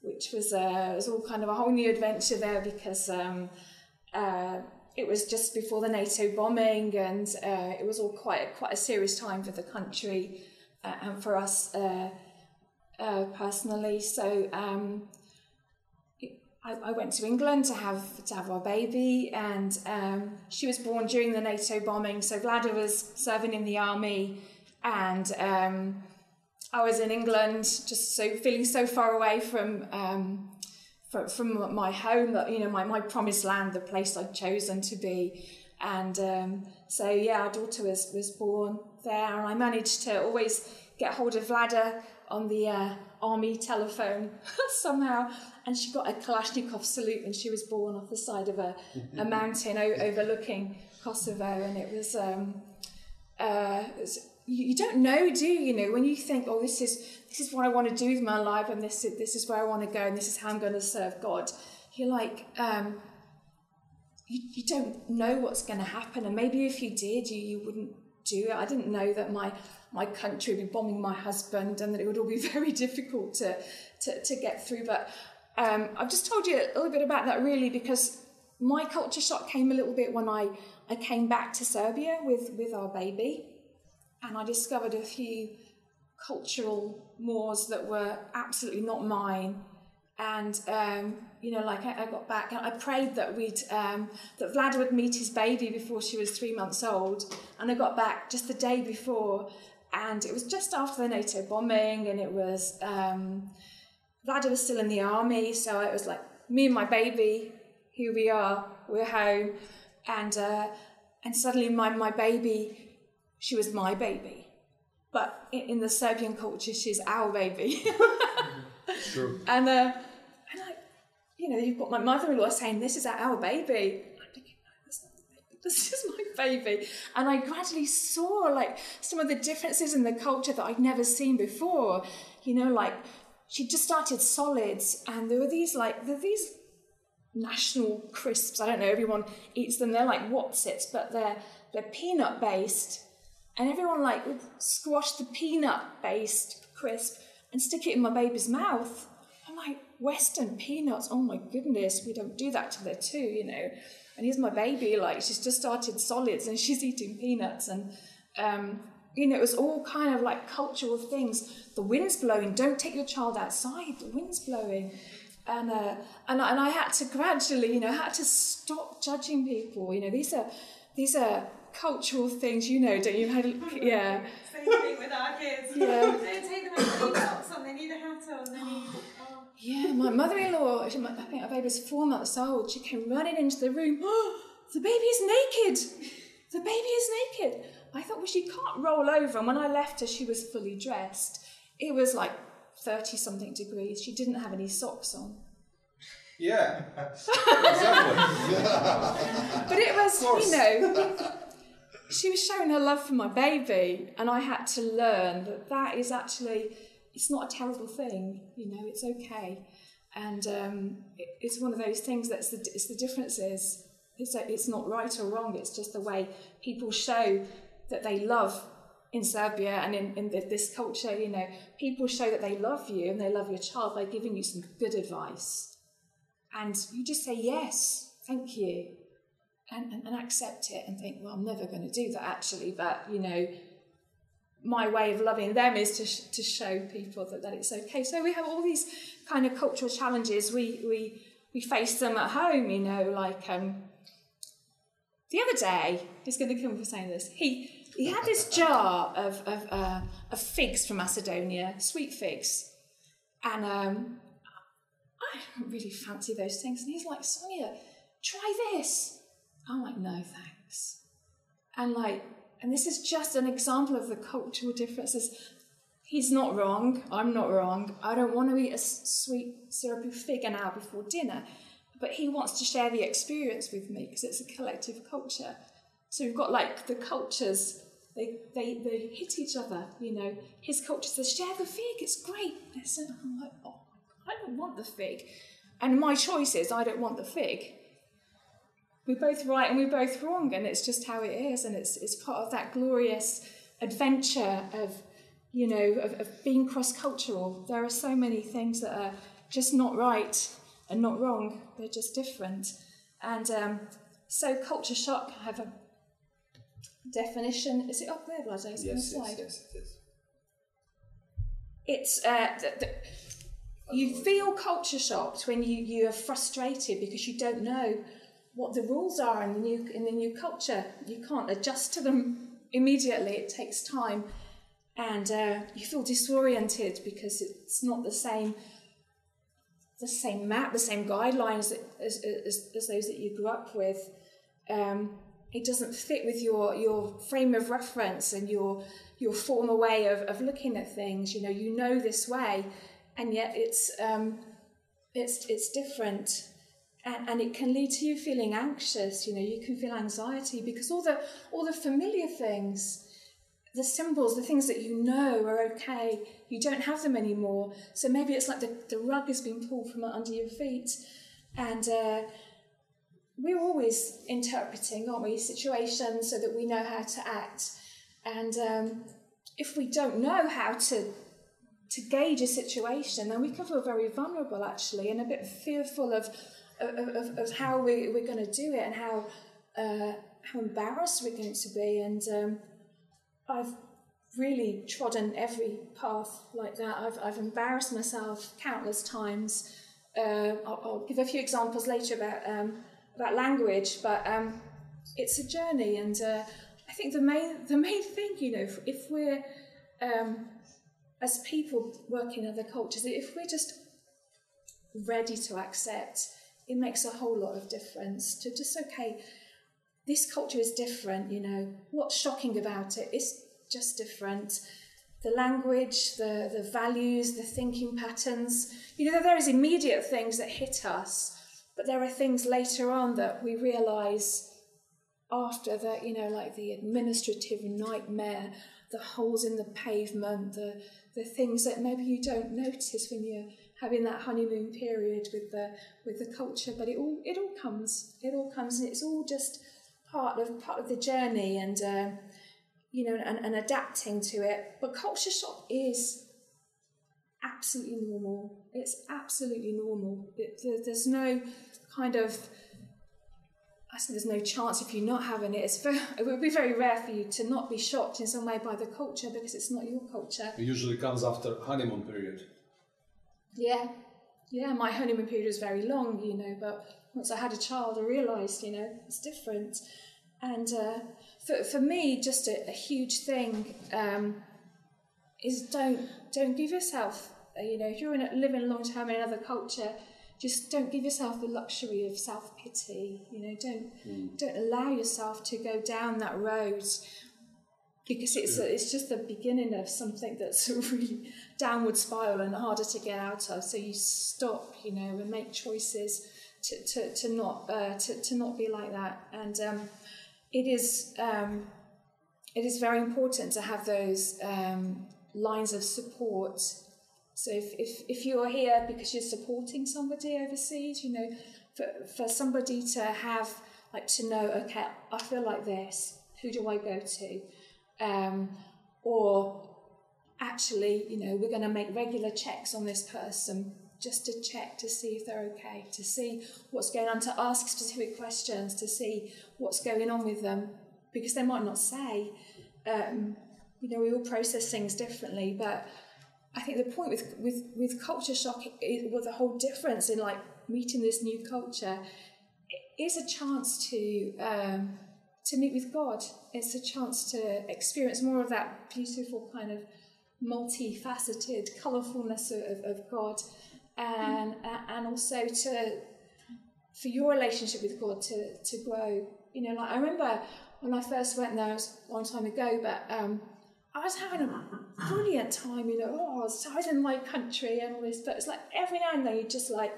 which was uh, was all kind of a whole new adventure there because um, uh, it was just before the NATO bombing, and uh, it was all quite quite a serious time for the country uh, and for us personally. So. Um, I, I, went to England to have to have our baby, and um, she was born during the NATO bombing. So Vlada was serving in the army, and um, I was in England, just so feeling so far away from um, from, from my home, that you know, my, my promised land, the place I'd chosen to be. And um, so yeah, our daughter was was born there, and I managed to always get hold of Vlada on the uh, army telephone [laughs] somehow. And she got a Kalashnikov salute when she was born off the side of a, a [laughs] mountain o- overlooking Kosovo. And it was, um, uh, it was, you, don't know, do you? You know, when you think, oh, this is this is what I want to do with my life, and this is, this is where I want to go, and this is how I'm going to serve God. You're like, um, you, you don't know what's going to happen, and maybe if you did, you, you wouldn't do it. I didn't know that my my country would be bombing my husband and that it would all be [laughs] very difficult to, to, to get through. But um, I've just told you a little bit about that really because my culture shock came a little bit when I, I came back to Serbia with, with our baby and I discovered a few cultural mores that were absolutely not mine and um, you know, like I, I, got back, I prayed that we'd um, that Vlad would meet his baby before she was three months old, and I got back just the day before, and it was just after the NATO bombing, and it was um, Vlad was still in the army, so it was like me and my baby, here we are, we're home, and uh, and suddenly my my baby, she was my baby, but in, in the Serbian culture, she's our baby. [laughs] True. And uh, and you know, you've got my mother-in-law saying, "This is our baby." Thinking, "No. [laughs] This is my baby." And I gradually saw like some of the differences in the culture that I'd never seen before. You know, like she just started solids, and there were these like there these national crisps. I don't know. Everyone eats them. They're like Wotsits, but they're they're peanut based, and everyone like would squash the peanut based crisp and stick it in my baby's mouth. Western peanuts, oh my goodness, we don't do that to they're two, you know. And here's my baby, like she's just started solids and [laughs] she's eating peanuts. And, um, you know, it was all kind of like cultural things. The wind's blowing, don't take your child outside, the wind's blowing. And, uh, and, and I had to gradually, you know, had to stop judging people. You know, these are, these are cultural things, you know, don't you? Had, [laughs] yeah. Same thing with our kids. Yeah. [laughs] don't take them out, they need socks on, they need a hat on, they need. Oh. Yeah, my mother-in-law, I think our baby was four months old. She came running into the room. Oh, [gasps] the baby is naked. The baby is naked. I thought, well, she can't roll over. And when I left her, she was fully dressed. It was like 30 something degrees. She didn't have any socks on. Yeah, exactly. [laughs] but it was, you know, she was showing her love for my baby, and I had to learn that that is actually it's not a terrible thing. You know, it's okay. And um, it, it's one of those things that's the, it's the differences. It's, a, it's not right or wrong. It's just the way people show that they love in Serbia and in, in the, this culture. You know, people show that they love you and they love your child by giving you some good advice. And you just say, yes, thank you. And, and, and accept it and think, well, I'm never going to do that actually, but you know, my way of loving them is to, sh- to show people that, that it's okay. So we have all these kind of cultural challenges. We, we, we face them at home, you know, like um, the other day, he's going to kill me for saying this. He, he had this jar of, of, uh, of figs from Macedonia, sweet figs. And um, I don't really fancy those things. And he's like, Sonia, try this. I'm like, no, thanks. And like, and this is just an example of the cultural differences. He's not wrong. I'm not wrong. I don't want to eat a sweet syrupy fig an hour before dinner, but he wants to share the experience with me because it's a collective culture. So we've got like the cultures. They, they, they hit each other, you know. His culture says, share the fig, it's great. And I'm like, oh, I don't want the fig. And my choice is, I don't want the fig we're both right and we're both wrong, and it's just how it is, and it's it's part of that glorious adventure of you know of, of being cross cultural. There are so many things that are just not right and not wrong; they're just different, and um, so culture shock. I have a definition. Is it up there, Vlad? Yes, yes, yes, yes, it is. It's uh, the, the, you feel culture shocked when you, you are frustrated because you don't know what the rules are in the new in the new culture. You can't adjust to them immediately. It takes time, and uh, you feel disoriented because it's not the same the same map, the same guidelines as, as, as those that you grew up with. Um, it doesn't fit with your your frame of reference and your your former way of, of looking at things. You know, you know this way, and yet it's um, it's it's different and, and it can lead to you feeling anxious you know you can feel anxiety because all the all the familiar things the symbols the things that you know are okay you don't have them anymore. So maybe it's like the, the rug has been pulled from under your feet. And uh, we're always interpreting aren't we situations so that we know how to act. And um, if we don't know how to to gauge a situation then we can feel very vulnerable actually and a bit fearful of of, of, how we, we're going to do it and how uh, how embarrassed we're going to be. And um, I've really trodden every path like that. I've, I've embarrassed myself countless times. Uh, I'll, I'll, give a few examples later about um, about language, but um, it's a journey. And uh, I think the main the main thing, you know, if, if we're um, as people working in other cultures, if we're just ready to accept it makes a whole lot of difference to just, okay, this culture is different, you know, what's shocking about it? It's just different. The language, the, the values, the thinking patterns, you know, there is immediate things that hit us, but there are things later on that we realise after that, you know, like the administrative nightmare, the holes in the pavement, the, the things that maybe you don't notice when you're having that honeymoon period with the with the culture. But it all it all comes. It all comes, and it's all just part of part of the journey, and uh, you know, and, and adapting to it. But culture shock is absolutely normal. It's absolutely normal. It, there's no kind of I said there's no chance if you're not having it. It's [laughs] it would be very rare for you to not be shocked in some way by the culture because it's not your culture. It usually comes after honeymoon period. Yeah, yeah, my honeymoon period was very long, you know, but once I had a child, I realised, you know, it's different. And uh, for, for me, just a, a huge thing um, is don't don't give yourself, uh, you know, if you're in a, living long term in another culture, just don't give yourself the luxury of self pity. You know, don't mm. don't allow yourself to go down that road because it's a, it's just the beginning of something that's a [laughs] really downward spiral and harder to get out of. So you stop, you know, and make choices to, to, to not uh, to, to not be like that. And um, it is um, it is very important to have those um, lines of support So if, if, if you're here because you're supporting somebody overseas, you know, for, for somebody to have, like to know, okay, I feel like this, who do I go to? Um, or actually, you know, we're going to make regular checks on this person just to check to see if they're okay, to see what's going on, to ask specific questions, to see what's going on with them, because they might not say. Um, you know, we all process things differently, but I think the point with with with culture shock is, was a whole difference in like meeting this new culture. It is a chance to um, to meet with God. It's a chance to experience more of that beautiful kind of multifaceted colourfulness of, of God and and also to for your relationship with God to to grow. You know, like I remember when I first went there, it was a long time ago, but um, I was having a brilliant time. You know, oh, I was, I was in my country and all this, but it's like every now and then you're just like,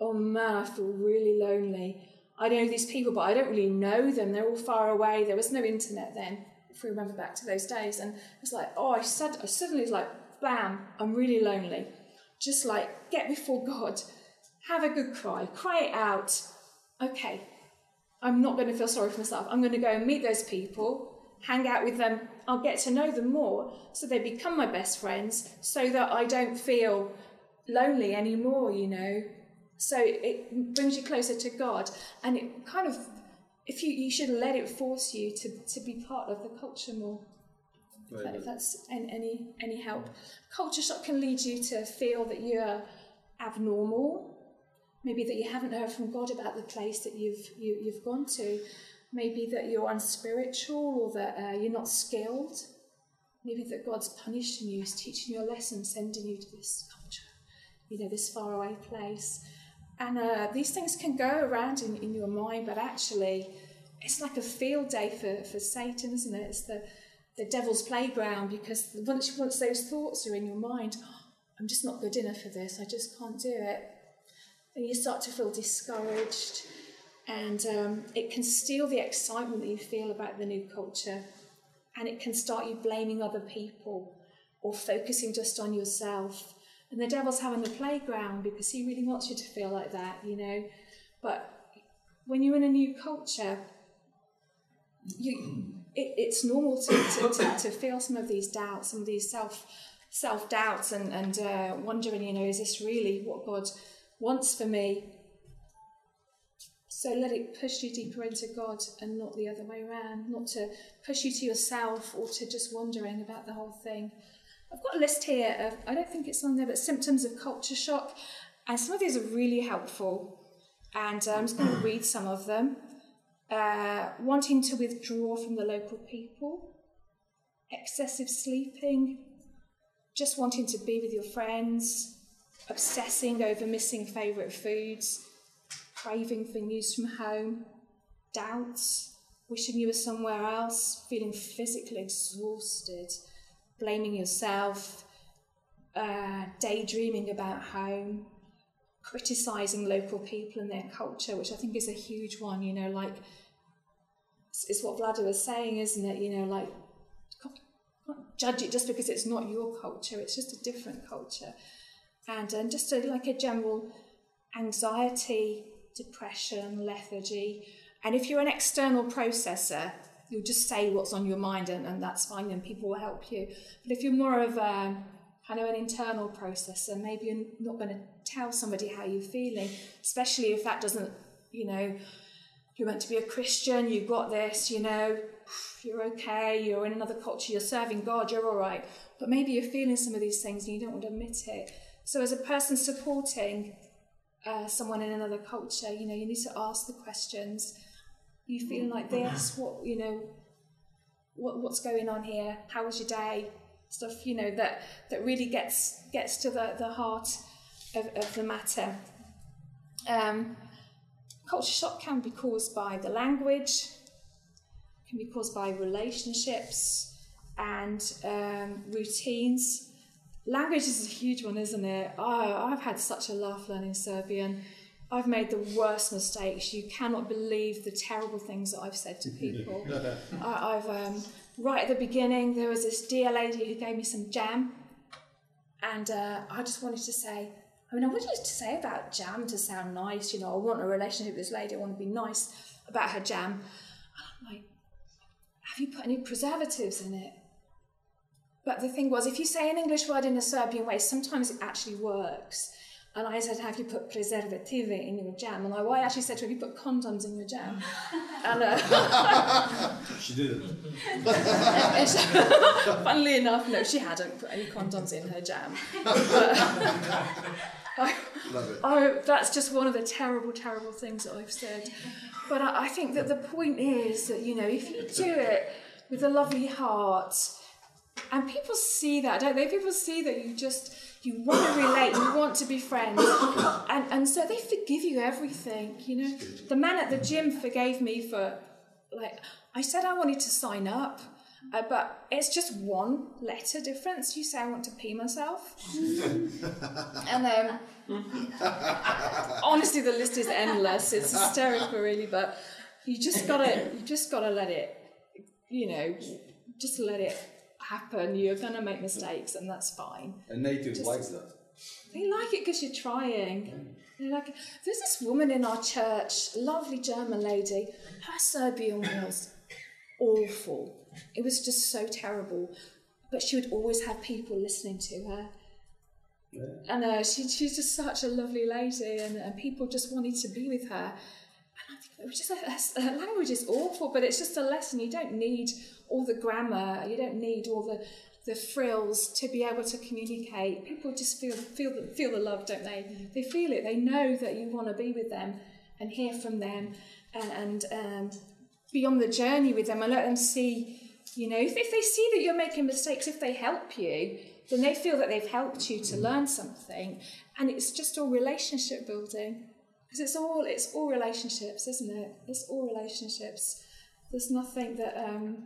oh man, I feel really lonely. I know these people, but I don't really know them. They're all far away. There was no internet then, if we remember back to those days. And it's like, oh, I, said, I suddenly was like, bam, I'm really lonely just like get before God, have a good cry, cry it out. Okay, I'm not going to feel sorry for myself. I'm going to go and meet those people, hang out with them. I'll get to know them more so they become my best friends so that I don't feel lonely anymore, you know. So it brings you closer to God and it kind of if you you should let it force you to, to be part of the culture more. If that's any any help. Culture shock can lead you to feel that you're abnormal, maybe that you haven't heard from God about the place that you've you, have you have gone to, maybe that you're unspiritual or that uh, you're not skilled, maybe that God's punishing you, is teaching you a lesson, sending you to this culture, you know, this faraway place. And uh, these things can go around in, in your mind, but actually, it's like a field day for, for Satan, isn't it? It's the the devil's playground because once, once those thoughts are in your mind, oh, I'm just not good enough for this, I just can't do it, And you start to feel discouraged and um, it can steal the excitement that you feel about the new culture and it can start you blaming other people or focusing just on yourself. And the devil's having the playground because he really wants you to feel like that, you know. But when you're in a new culture, you it, it's normal to, to, to, [coughs] to, feel some of these doubts, some of these self self doubts, and and uh, wondering, you know, is this really what God wants for me? So let it push you deeper into God and not the other way around, not to push you to yourself or to just wondering about the whole thing. I've got a list here of, I don't think it's on there, but symptoms of culture shock. And some of these are really helpful. And uh, I'm just going to read some of them. Uh, wanting to withdraw from the local people, excessive sleeping, just wanting to be with your friends, obsessing over missing favourite foods, craving for news from home, doubts, wishing you were somewhere else, feeling physically exhausted, blaming yourself, uh, daydreaming about home, criticizing local people and their culture, which I think is a huge one. You know, like it's what Vlada was saying, isn't it? You know, like can't judge it just because it's not your culture. It's just a different culture, and and just a, like a general anxiety, depression, lethargy. And if you're an external processor, you'll just say what's on your mind, and, and that's fine, and people will help you. But if you're more of a kind of an internal processor, maybe you're not going to tell somebody how you're feeling, especially if that doesn't, you know, you're meant to be a Christian, you've got this, you know, you're okay, you're in another culture, you're serving God, you're all right. But maybe you're feeling some of these things and you don't want to admit it. So, as a person supporting uh, someone in another culture, you know, you need to ask the questions. You feeling like this? What, you know, what, what's going on here? How was your day? Stuff, you know, that, that really gets gets to the, the heart of, of the matter. Um, culture shock can be caused by the language, can be caused by relationships and um, routines. Language is a huge one, isn't it? Oh, I've had such a laugh learning Serbian. I've made the worst mistakes. You cannot believe the terrible things that I've said to [laughs] people. [laughs] I, have um, right at the beginning there was this dear lady who gave me some jam And uh, I just wanted to say, I mean, I wanted to say about jam to sound nice, you know, I want a relationship with this lady, I want to be nice about her jam. And I'm like, have you put any preservatives in it? But the thing was, if you say an English word in a Serbian way, sometimes it actually works. And I said, have you put preservative in your jam? And I, actually said to her, have you put condoms in your jam? and, uh, [laughs] she didn't. [laughs] funnily enough, no, she hadn't put any condoms in her jam. But, I, Love it. I, that's just one of the terrible, terrible things that I've said. But I, I think that the point is that, you know, if you do it with a lovely heart, and people see that, don't they? People see that you just you want to relate, you want to be friends, and and so they forgive you everything. You know, the man at the gym forgave me for like I said I wanted to sign up. Uh, but it's just one letter difference. You say I want to pee myself, [laughs] and then honestly, the list is endless. It's hysterical, really. But you just gotta, you just gotta let it, you know, just let it happen. You're going to make mistakes, and that's fine. A native Just, likes that. They like it because you're trying. They like it. There's this woman in our church, lovely German lady. Her Serbian was awful. It was just so terrible. But she would always have people listening to her. Yeah. And uh, she, she's just such a lovely lady, and, and people just wanted to be with her. And I think it was just her language is awful, but it's just a lesson. You don't need all the grammar, you don't need all the the frills to be able to communicate. People just feel feel the, feel the love, don't they? Mm. They feel it. They know that you want to be with them and hear from them and, and um, be on the journey with them and let them see. You know, if, if they see that you're making mistakes, if they help you, then they feel that they've helped you to learn something, and it's just all relationship building because it's all it's all relationships, isn't it? It's all relationships. There's nothing that um,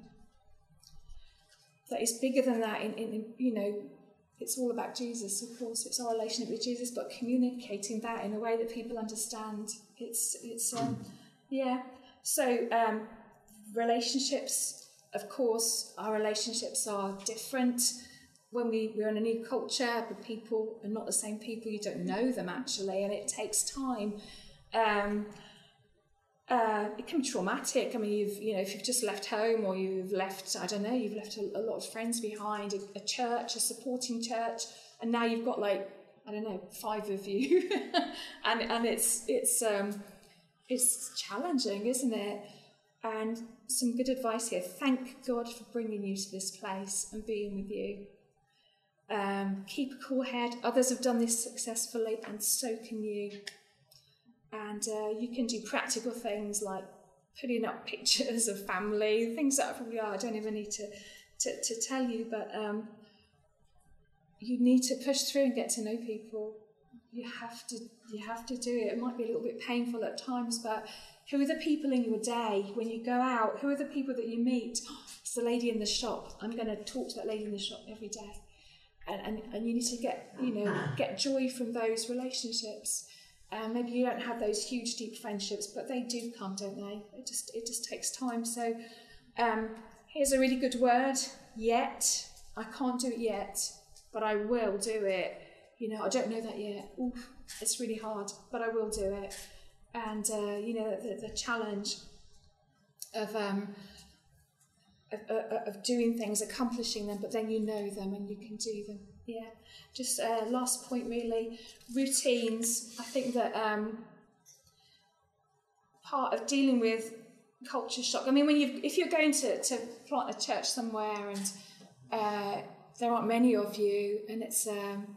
that is bigger than that. In, in, in, you know, it's all about Jesus, of course. It's our relationship with Jesus, but communicating that in a way that people understand. It's it's um, yeah. So um, relationships, of course, our relationships are different. When we, we're in a new culture, the people are not the same people. You don't know them actually, and it takes time. Um, uh, it can be traumatic. I mean, you've you know if you've just left home or you've left I don't know you've left a, a lot of friends behind, a, a, church, a supporting church, and now you've got like I don't know five of you, [laughs] and and it's it's um, it's challenging, isn't it? And some good advice here. Thank God for bringing you to this place and being with you. Um, keep a cool head. Others have done this successfully, and so can you. And uh, you can do practical things like putting up pictures of family, things that probably are, I don't even need to, to, to tell you, but um, you need to push through and get to know people. You have to you have to do it. It might be a little bit painful at times, but who are the people in your day when you go out? Who are the people that you meet? Oh, [gasps] it's the lady in the shop. I'm going to talk to that lady in the shop every day. And, and, and you need to get you know get joy from those relationships um, maybe you don't have those huge deep friendships, but they do come, don't they? It just it just takes time. So um, here's a really good word. Yet I can't do it yet, but I will do it. You know, I don't know that yet. Oof, it's really hard, but I will do it. And uh, you know, the, the challenge of um, of, of, doing things, accomplishing them, but then you know them and you can do them. Yeah. Just uh, last point, really. Routines. I think that um, part of dealing with culture shock. I mean, when you if you're going to, to plant a church somewhere and uh, there aren't many of you, and it's um,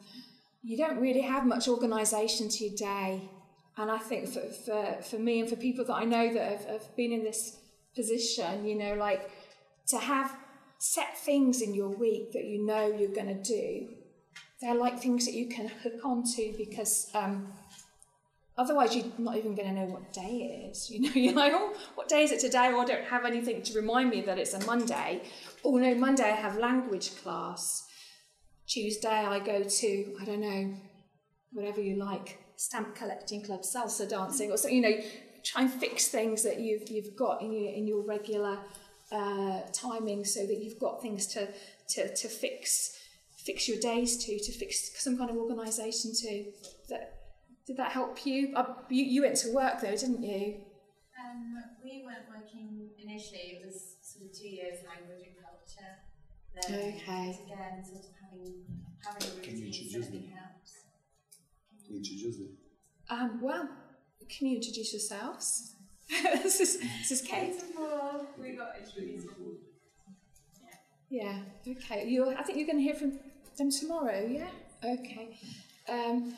you don't really have much organisation to your day. And I think for, for, for me and for people that I know that have, have been in this position, you know, like to have set things in your week that you know you're going to do they're like things that you can hook onto because um, otherwise you're not even going to know what day it is. You know, [laughs] you're like, oh, what day is it today? Or I don't have anything to remind me that it's a Monday. Oh no, Monday I have language class. Tuesday I go to I don't know, whatever you like, stamp collecting club, salsa dancing, or so. You know, try and fix things that you've you've got in your in your regular uh, timing so that you've got things to to to fix fix your days to, to fix some kind of organisation to. That, did that help you? Uh, you? You went to work though, didn't you? Um, we weren't working initially. It was sort of two years language and culture. Then Okay. Again, sort of having having a routine. Can you routine introduce certainly them? helps. Introduce it. Um, well, can you introduce yourselves? [laughs] this is this is Kate. Kate and Paul, we got introduced. Yeah. Okay. You. I think you're going to hear from them tomorrow. Yeah. Okay. Um,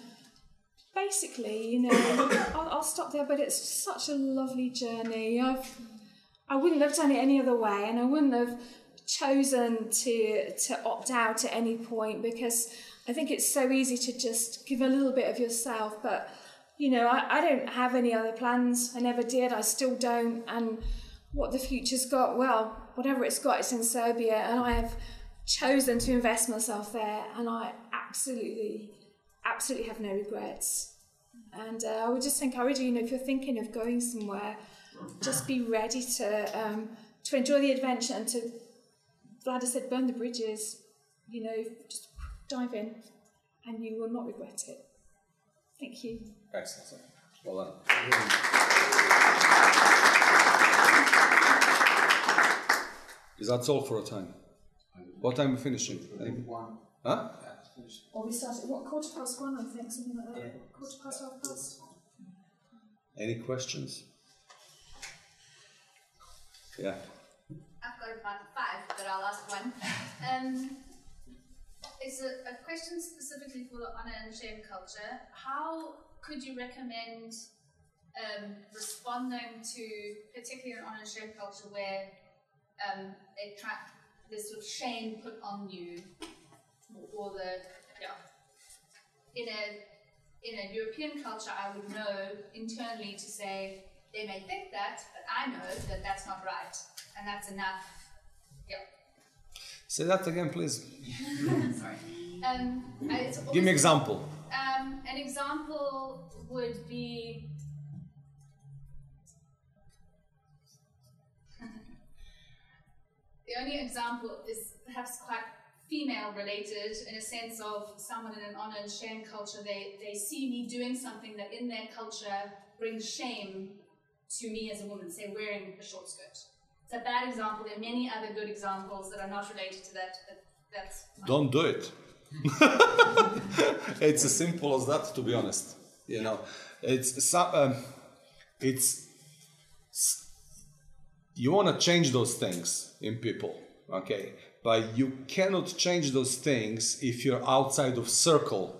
basically, you know, [coughs] I'll, I'll stop there. But it's such a lovely journey. I've. I wouldn't have done it any other way, and I wouldn't have chosen to to opt out at any point because I think it's so easy to just give a little bit of yourself, but you know, I, I don't have any other plans. I never did. I still don't. And what the future's got, well, whatever it's got, it's in Serbia, and I have chosen to invest myself there, and I absolutely, absolutely have no regrets. And uh, I would just encourage you, you know, if you're thinking of going somewhere, just be ready to um, to enjoy the adventure and to, Vlad said, burn the bridges. You know, just dive in, and you will not regret it. Thank you. Excellent. Well done. Is that all for a time? What time are we finishing? One. Huh? Or we started what quarter past one, I think, something like that. Quarter past half past. Any questions? Yeah. I've got about five, but I'll ask one. Um, it's a, a question specifically for the honor and shame culture. How could you recommend um, responding to, particularly an honor and shame culture, where um, they try, there's sort of shame put on you, or, the yeah, in a in a European culture, I would know internally to say they may think that, but I know that that's not right, and that's enough. Yeah. Say that again, please. [laughs] Sorry. Um, Give me example. Um, an example would be. The only example is perhaps quite female related in a sense of someone in an honor and shame culture. They, they see me doing something that in their culture brings shame to me as a woman, say wearing a short skirt. It's a bad example. There are many other good examples that are not related to that, but that's. Don't do it. [laughs] it's as simple as that, to be honest. You know, it's um, it's you want to change those things in people, okay? But you cannot change those things if you're outside of circle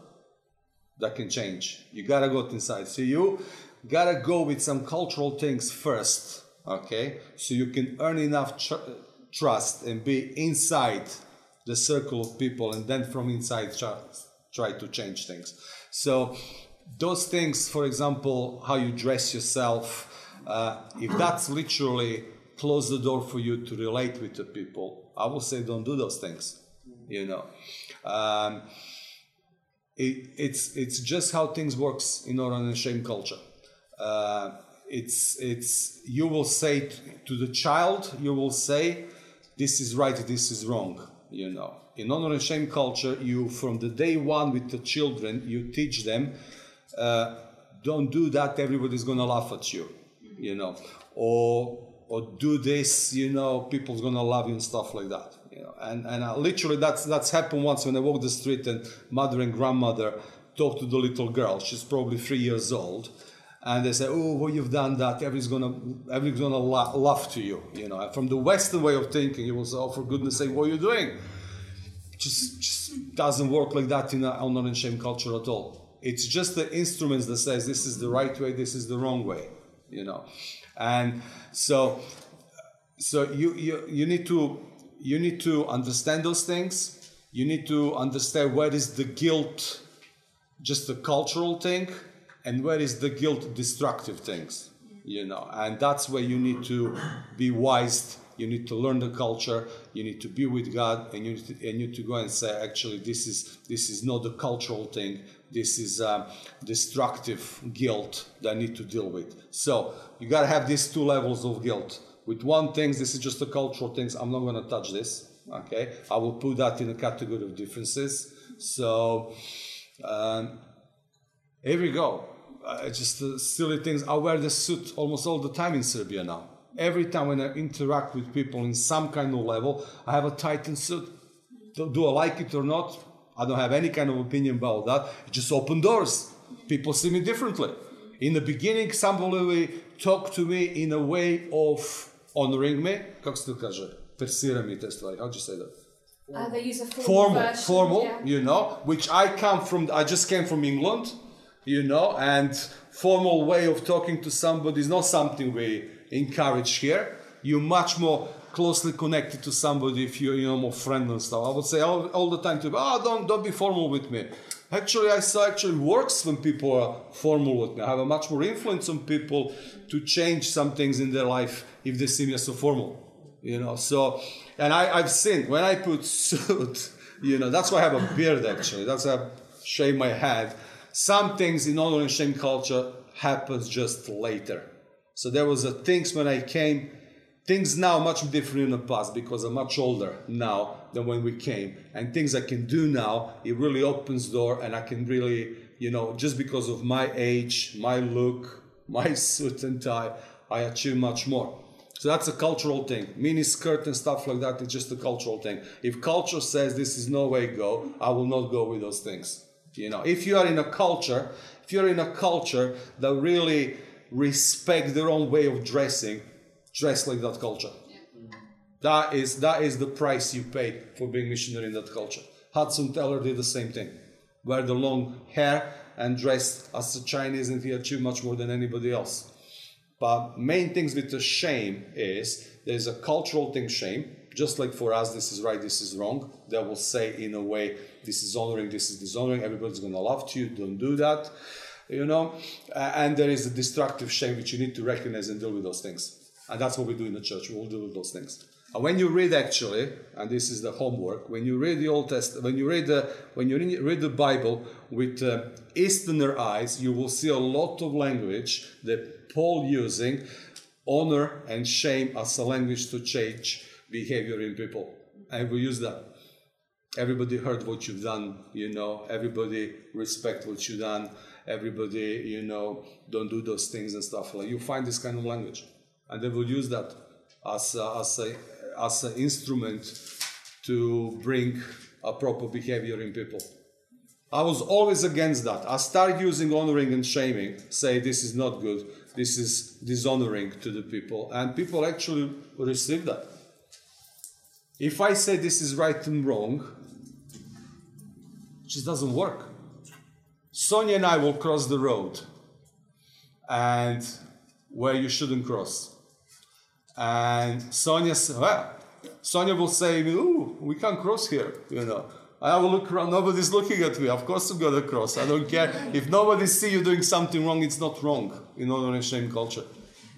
that can change. You gotta go inside. So you gotta go with some cultural things first, okay? So you can earn enough tr- trust and be inside the circle of people, and then from inside try, try to change things. So those things, for example, how you dress yourself, uh, if that's literally close the door for you to relate with the people, I will say don't do those things. You know. Um, it, it's it's just how things works in honor and shame culture. Uh, it's it's you will say t- to the child you will say this is right this is wrong you know in honor and shame culture you from the day one with the children you teach them uh, don't do that everybody's gonna laugh at you you know or or do this you know people's gonna love you and stuff like that you know. And and uh, literally that's that's happened once when i walked the street and mother and grandmother talked to the little girl. She's probably three years old. And they say oh well you've done that. Everybody's gonna everybody's gonna la- laugh to you you know. And from the western way of thinking it was oh for goodness sake what are you doing? Just, just doesn't work like that in a honor and shame culture at all. It's just the instruments that says this is the right way, this is the wrong way, you know. And so, so you, you, you need to you need to understand those things. You need to understand where is the guilt, just a cultural thing, and where is the guilt destructive things, you know. And that's where you need to be wise you need to learn the culture you need to be with god and you need to, and you need to go and say actually this is this is not a cultural thing this is um, destructive guilt that i need to deal with so you got to have these two levels of guilt with one thing this is just a cultural things i'm not going to touch this Okay, I will put that in a category of differences. So um, here we go. Uh, just uh, silly things. I wear the suit almost all the time in Serbia now. Every time when I interact with people in some kind of level, I have a tightened suit. Do I like it or not? I don't have any kind of opinion about that. It just open doors. People see me differently. In the beginning, somebody talked to me in a way of honoring me. Kako se to kaže? Persira mi te stvari. How do you say that? Uh, they use a formal, formal, formal, yeah. you know, which I come from. I just came from England, you know, and formal way of talking to somebody is not something we encourage here. You're much more closely connected to somebody if you're, you know, more friend and stuff. I would say all, all the time to, oh, don't don't be formal with me. Actually, I saw actually works when people are formal with me. I have a much more influence on people to change some things in their life if they see me as so formal you know so and I, i've seen when i put suit [laughs] you know that's why i have a beard actually that's why i shave my head some things in honor and shame culture happens just later so there was a things when i came things now much different in the past because i'm much older now than when we came and things i can do now it really opens door and i can really you know just because of my age my look [laughs] my suit and tie i achieve much more so that's a cultural thing. Mini skirt and stuff like that is just a cultural thing. If culture says this is no way go, I will not go with those things. You know, if you are in a culture, if you're in a culture that really respect their own way of dressing, dress like that culture. That is that is the price you pay for being missionary in that culture. Hudson Taylor did the same thing. Wear the long hair and dress as a Chinese and he achieved much more than anybody else. But main things with the shame is there's a cultural thing, shame. Just like for us, this is right, this is wrong. They will say in a way, this is honoring, this is dishonoring. Everybody's gonna love to you. Don't do that, you know. And there is a destructive shame which you need to recognize and deal with those things. And that's what we do in the church. We will do those things. And when you read actually, and this is the homework, when you read the Old Testament, when you read the when you read the Bible with uh, Easterner eyes, you will see a lot of language that Paul using honor and shame as a language to change behavior in people, and we use that. Everybody heard what you've done, you know. Everybody respect what you've done. Everybody, you know, don't do those things and stuff like. You find this kind of language, and they will use that as a, as a as an instrument to bring a proper behavior in people. I was always against that. I start using honoring and shaming, say this is not good, this is dishonoring to the people, and people actually receive that. If I say this is right and wrong, it just doesn't work. Sonia and I will cross the road, and where you shouldn't cross. And Sonia, well, Sonia will say, "Ooh, we can't cross here," you know. I will look around. Nobody's looking at me. Of course, I'm gonna cross. I don't care if nobody see you doing something wrong. It's not wrong in honor and shame culture.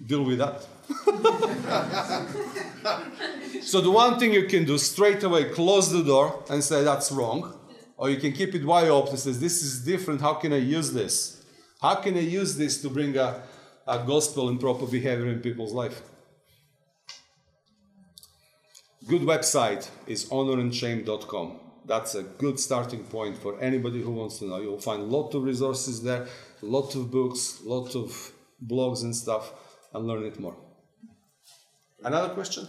Deal with that. [laughs] so the one thing you can do straight away, close the door and say that's wrong, or you can keep it wide open. and Says this is different. How can I use this? How can I use this to bring a, a gospel and proper behavior in people's life? Good website is honorandshame.com. That's a good starting point for anybody who wants to know. You'll find a lot of resources there, a lot of books, a lot of blogs and stuff, and learn it more. Another question?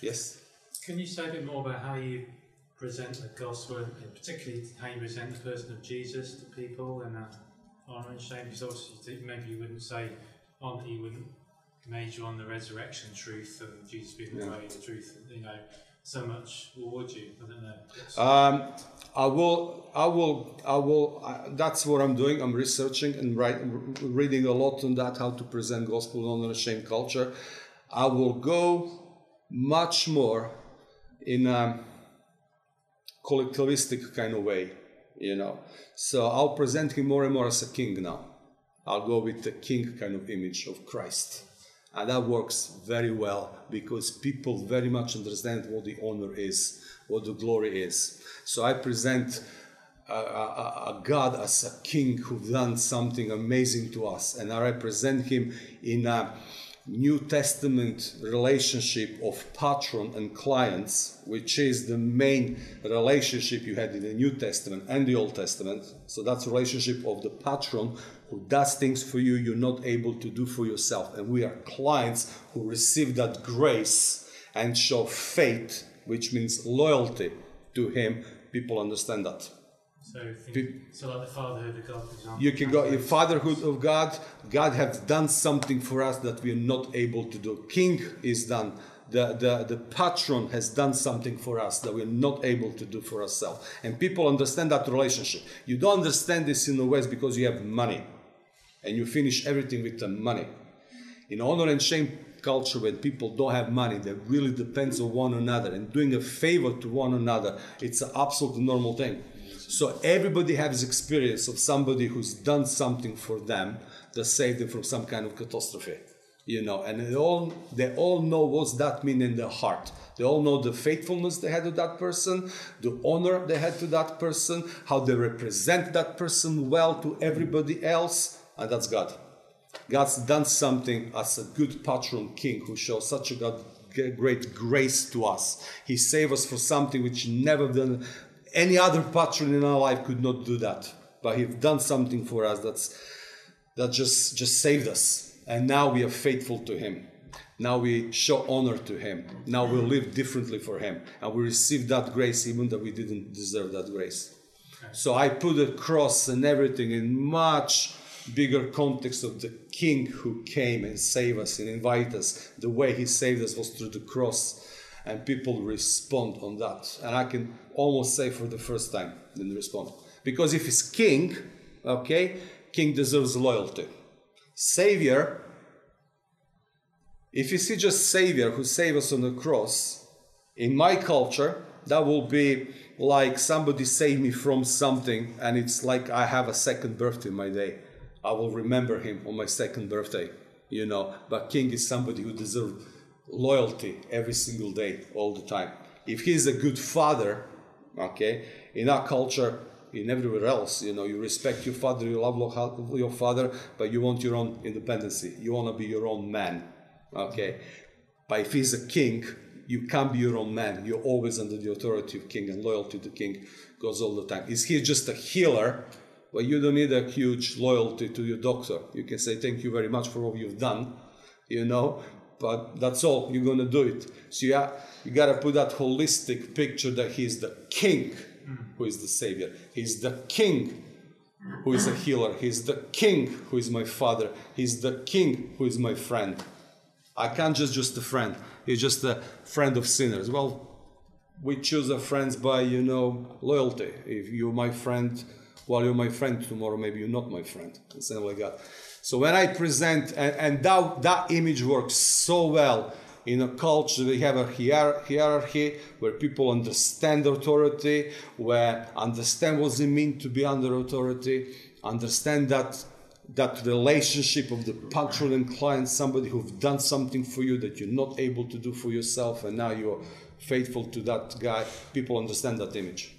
Yes? Can you say a bit more about how you present the gospel, and particularly how you present the person of Jesus to people and uh, honour and shame? Because obviously, maybe you wouldn't say on you wouldn't major on the resurrection truth and Jesus being the Yeah. way, the truth, you know, so much, would you? I don't know. Um, I will, I will, I will. Uh, that's what I'm doing. I'm researching and write, reading a lot on that, how to present gospel on a shame culture. I will go much more in a collectivistic kind of way, you know. So I'll present him more and more as a king now. I'll go with the king kind of image of Christ. And that works very well because people very much understand what the honor is, what the glory is. So I present a, a, a God as a king who done something amazing to us, and I represent him in a New Testament relationship of patron and clients, which is the main relationship you had in the New Testament and the Old Testament. So that's relationship of the patron who does things for you you're not able to do for yourself. And we are clients who receive that grace and show faith, which means loyalty to him. People understand that. So, think, so like the fatherhood of God, for example. You can go in fatherhood of God. God has done something for us that we are not able to do. King is done. The, the, the patron has done something for us that we're not able to do for ourselves. And people understand that relationship. You don't understand this in the West because you have money and you finish everything with the money. In honor and shame culture, when people don't have money, that really depends on one another and doing a favor to one another, it's an absolutely normal thing. So everybody has experience of somebody who's done something for them that saved them from some kind of catastrophe. You know, and they all they all know what's that mean in their heart. They all know the faithfulness they had to that person, the honor they had to that person, how they represent that person well to everybody else, and that's God. God's done something as a good patron king who shows such a God, great grace to us. He saved us for something which never done any other patron in our life could not do that. But he's done something for us that's that just just saved us. And now we are faithful to him. Now we show honor to him. Now we live differently for him. And we receive that grace even though we didn't deserve that grace. So I put the cross and everything in much bigger context of the king who came and saved us and invite us. The way he saved us was through the cross and people respond on that. And I can almost say for the first time, then respond. Because if he's king, okay, king deserves loyalty. Savior, if you see just Savior who saved us on the cross, in my culture, that will be like somebody saved me from something, and it's like I have a second birthday in my day. I will remember him on my second birthday, you know. But king is somebody who deserves loyalty every single day, all the time. If he's a good father, okay, in our culture, in everywhere else, you know, you respect your father, you love your father, but you want your own independency. You want to be your own man, okay. But if he's a king, you can't be your own man. You're always under the authority of king, and loyalty to king goes all the time. Is he just a healer? Well, you don't need a huge loyalty to your doctor. You can say thank you very much for all you've done, you know, but that's all you're going to do it. So yeah you got to put that holistic picture that he's the king who is the savior. He's the king who is a healer. He's the king who is my father. He's the king who is my friend. I can't just just a friend. He's just a friend of sinners. Well we choose our friends by you know loyalty. If you're my friend well you're my friend tomorrow. Maybe you're not my friend. Something like that so when I present, and, and that, that image works so well in a culture, we have a hierarchy where people understand authority, where understand what it means to be under authority, understand that that relationship of the patron and client, somebody who's done something for you that you're not able to do for yourself, and now you're faithful to that guy. People understand that image.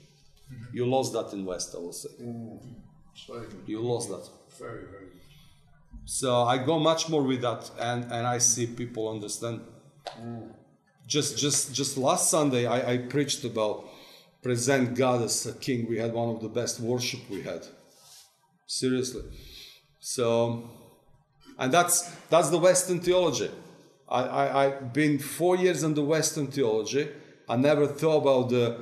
Mm-hmm. You lost that in West, I will say. You lost that. Very, very so I go much more with that, and, and I see people understand. Mm. Just just just last Sunday, I, I preached about present God as a king. We had one of the best worship we had. Seriously. So, and that's that's the Western theology. I, I I've been four years in the Western theology. I never thought about the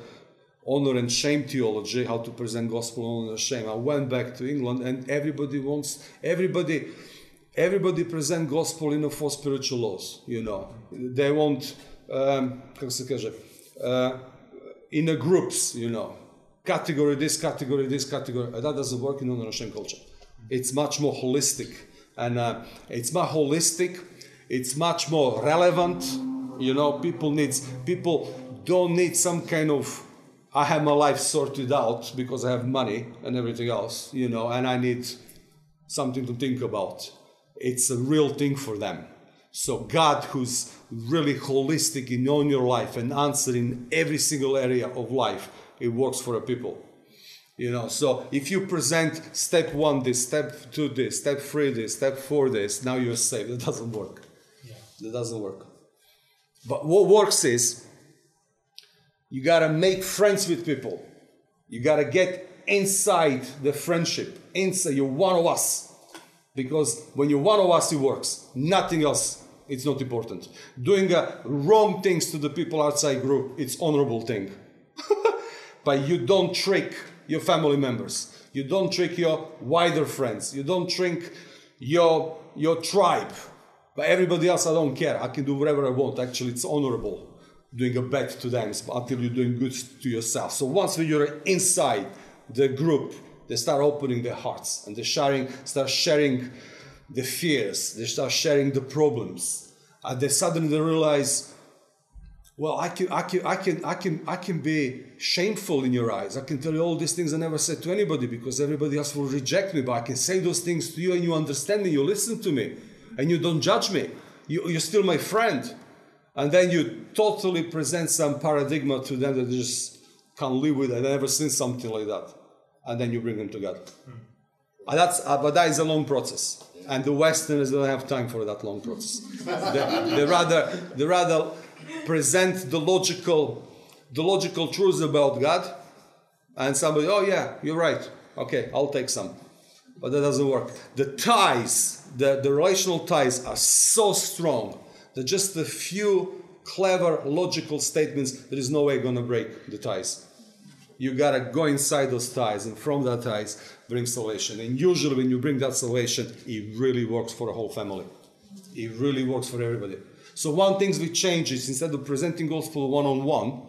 honor and shame theology, how to present gospel honor and shame. I went back to England, and everybody wants everybody everybody present gospel in a four spiritual laws, you know. They want, um, uh, in a groups, you know. Category this, category this, category. That doesn't work in Russian culture. It's much more holistic. And uh, it's more holistic. It's much more relevant. You know, people needs, people don't need some kind of I have my life sorted out because I have money and everything else, you know, and I need something to think about it's a real thing for them. So God, who's really holistic in on your life and answering every single area of life, it works for a people. You know, so if you present step one this, step two this, step three this, step four this, now you're saved. It doesn't work. Yeah. That doesn't work. But what works is you gotta make friends with people. You gotta get inside the friendship. Inside, you're one of us. Because when you're one of us, it works. Nothing else, it's not important. Doing uh, wrong things to the people outside group, it's honorable thing. [laughs] but you don't trick your family members. You don't trick your wider friends. You don't trick your your tribe. But everybody else, I don't care. I can do whatever I want. Actually, it's honorable doing a bad to them until you're doing good to yourself. So once you're inside the group, they start opening their hearts and they sharing, start sharing the fears. They start sharing the problems. And they suddenly realize, well, I can, I can, I can, I can, I can be shameful in your eyes. I can tell you all these things I never said to anybody because everybody else will reject me. But I can say those things to you, and you understand me. You listen to me, and you don't judge me. You, you're still my friend. And then you totally present some paradigm to them that they just can't live with. I've never seen something like that. And then you bring them together. And that's, uh, but that is a long process. And the Westerners don't have time for that long process. they, they rather, they rather present the logical, the logical truths about God, and somebody, oh yeah, you're right. Okay, I'll take some. But that doesn't work. The ties, the, the relational ties are so strong that just a few clever, logical statements, there is no way going to break the ties. You gotta go inside those ties, and from that ties, bring salvation. And usually, when you bring that salvation, it really works for a whole family. It really works for everybody. So, one thing we change is instead of presenting gospel one on one,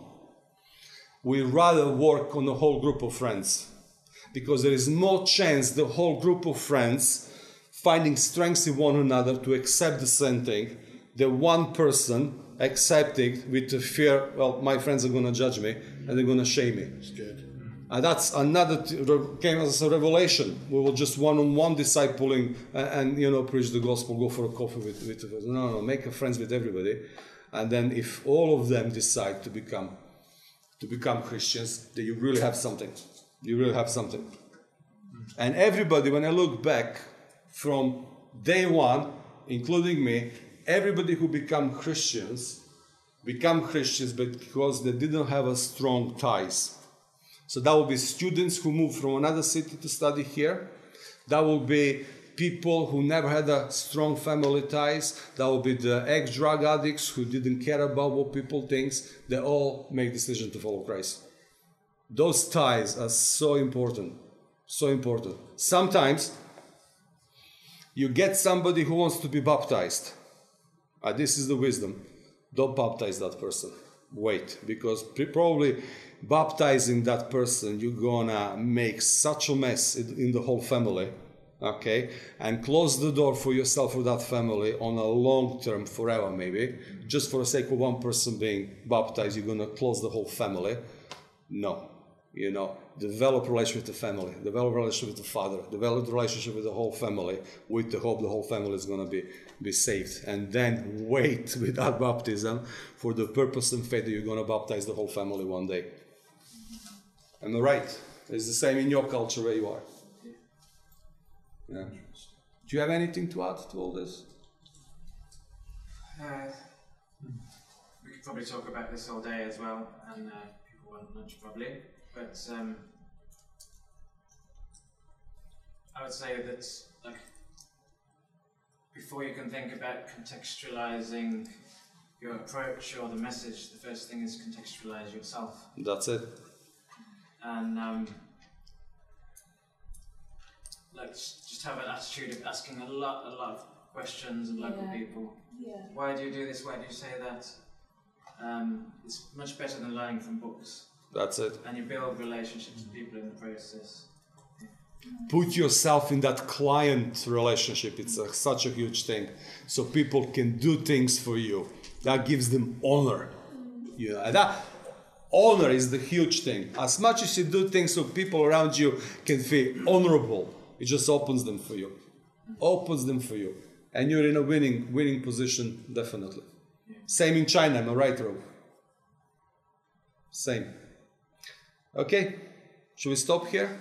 we rather work on a whole group of friends because there is more chance the whole group of friends finding strengths in one another to accept the same thing the one person accepting with the fear, well, my friends are going to judge me and they're going to shame me. Good. And that's another t- came as a revelation. We were just one-on-one discipling and, and, you know preach the gospel, go for a coffee with with no, no, make a friends with everybody, and then if all of them decide to become to become Christians, then you really have something. You really have something. And everybody, when I look back from day one, including me, everybody who become Christians become Christians because they didn't have a strong ties. So that will be students who move from another city to study here. That will be people who never had a strong family ties. That will be the ex-drug addicts who didn't care about what people think. They all make decision to follow Christ. Those ties are so important. So important. Sometimes you get somebody who wants to be baptized uh, this is the wisdom. Don't baptize that person. Wait, because probably baptizing that person, you're gonna make such a mess in the whole family. Okay, and close the door for yourself or that family on a long term, forever maybe, just for the sake of one person being baptized, you're gonna close the whole family. No, you know, develop relationship with the family, develop relationship with the father, develop relationship with the whole family, with the hope the whole family is going to be, be saved. And then wait [laughs] with that baptism for the purpose and faith that you're going to baptize the whole family one day. Am I right? It's the same in your culture where you are. Yeah. Do you have anything to add to all this? Uh, we could probably talk about this all day as well, and uh, people want lunch probably. But um, I would say that before you can think about contextualizing your approach or the message, the first thing is contextualize yourself. That's it. And um, like just have an attitude of asking a lot, a lot of questions of local Yeah. people. Yeah. Why do you do this? Why do you say that? Um, it's much better than learning from books, That's it. and you build relationships with people in the process. Put yourself in that client relationship. It's a, such a huge thing. So people can do things for you. That gives them honor. You know that honor is the huge thing. As much as you do things so people around you can feel honorable it just opens them for you. Opens them for you. And you're in a winning winning position definitely. Same in china I'm right rob same. Okay. Should we stop here.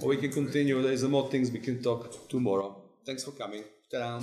Or we can continue. There's more things we can talk tomorrow. Thanks for coming. Ta-da.